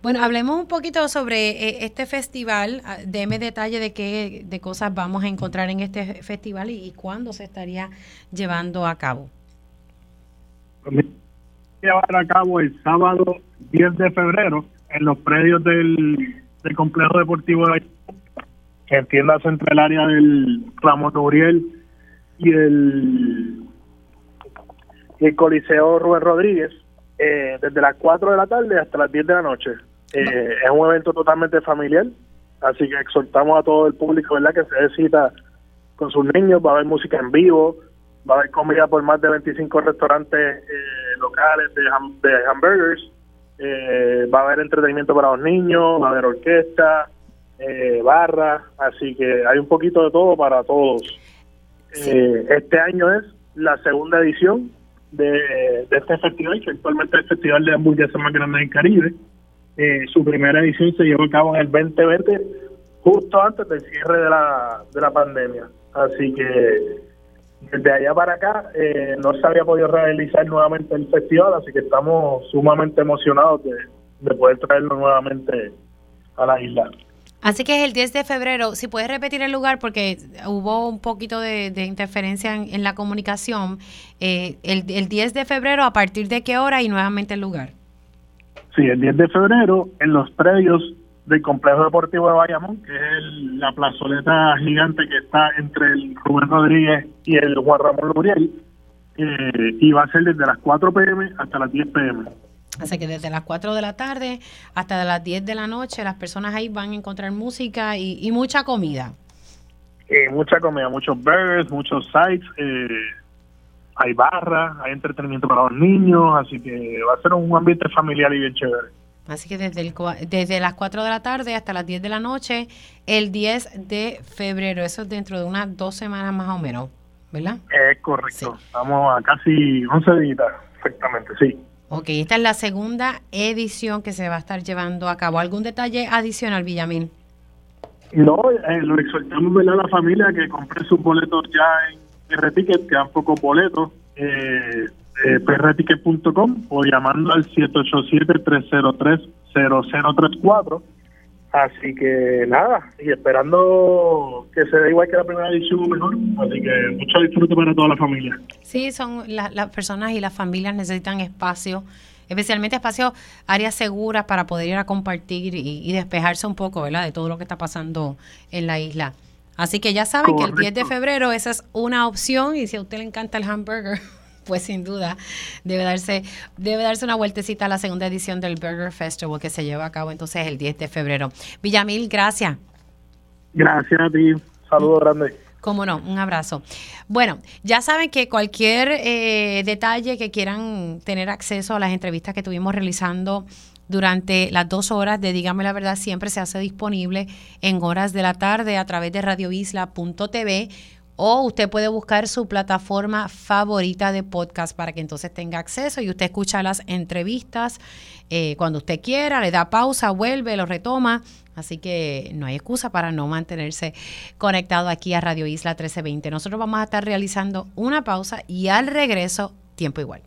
Speaker 1: Bueno, hablemos un poquito sobre eh, este festival. Ah, deme detalle de qué de cosas vamos a encontrar en este festival y, cuándo se estaría llevando a cabo.
Speaker 12: Llevar a cabo el sábado 10 de febrero en los predios del, complejo deportivo de que entiendas entre el área del Ramón Uriel y el, y el Coliseo Rubén Rodríguez eh, desde las 4 de la tarde hasta las 10 de la noche. Eh, es un evento totalmente familiar, así que exhortamos a todo el público verdad que se cita con sus niños, va a haber música en vivo, va a haber comida por más de 25 restaurantes eh, locales de, de hamburgers, va a haber entretenimiento para los niños, va a haber orquesta, barra, así que hay un poquito de todo para todos. este año es la segunda edición, de, este festival, que actualmente es el festival de hamburguesas más grande del Caribe. Eh, su primera edición se llevó a cabo en el 2020 justo antes del cierre de la, de la pandemia. Así que desde allá para acá eh, no se había podido realizar nuevamente el festival, así que estamos sumamente emocionados de, de poder traerlo nuevamente a la isla.
Speaker 1: Así que es el 10 de febrero. Si puedes repetir el lugar, porque hubo un poquito de, interferencia en, la comunicación. Eh, el, el 10 de febrero, ¿a partir de qué hora y nuevamente el lugar?
Speaker 12: Sí, el 10 de febrero en los predios del Complejo Deportivo de Bayamón, que es la plazoleta gigante que está entre el Rubén Rodríguez y el Juan Ramón Luriel, eh, y va a ser desde las 4 pm hasta las 10 pm.
Speaker 1: Así que desde las 4 de la tarde hasta las 10 de la noche las personas ahí van a encontrar música y, mucha comida.
Speaker 12: Eh, mucha comida, muchos burgers, muchos sites, eh, hay barra, hay entretenimiento para los niños, así que va a ser un ambiente familiar y bien chévere.
Speaker 1: Así que desde, el, desde las 4 de la tarde hasta las 10 de la noche, el 10 de febrero, eso es dentro de unas dos semanas más o menos, ¿verdad?
Speaker 12: Es correcto, estamos a casi 11 días, exactamente, sí.
Speaker 1: Ok, esta es la segunda edición que se va a estar llevando a cabo. ¿Algún detalle adicional, Villamín?
Speaker 12: No, eh, lo exhortamos a la familia que compre sus boletos ya en R-Ticket, quedan pocos boletos, eh, eh, prticket.com o llamando al 787-303-0034. Así que nada, y esperando que se dé igual que la primera edición o mejor. Así que mucho disfrute para toda la familia.
Speaker 1: Sí, son las personas y las familias necesitan espacio, especialmente espacio, áreas seguras para poder ir a compartir y, despejarse un poco, ¿verdad? De todo lo que está pasando en la isla. Así que ya saben que el 10 de febrero esa es una opción y si a usted le encanta el hamburger, *laughs* pues sin duda debe darse, debe darse una vueltecita a la segunda edición del Burger Festival que se lleva a cabo entonces el 10 de febrero. Villamil, gracias.
Speaker 12: Gracias a ti. Saludos grandes.
Speaker 1: Cómo no, un abrazo. Bueno, ya saben que cualquier eh, detalle que quieran tener acceso a las entrevistas que tuvimos realizando durante las dos horas de Dígame la Verdad siempre se hace disponible en horas de la tarde a través de radioisla.tv o usted puede buscar su plataforma favorita de podcast para que entonces tenga acceso y usted escucha las entrevistas eh, cuando usted quiera, le da pausa, vuelve, lo retoma. Así que no hay excusa para no mantenerse conectado aquí a Radio Isla 1320. Nosotros vamos a estar realizando una pausa y al regreso, tiempo igual.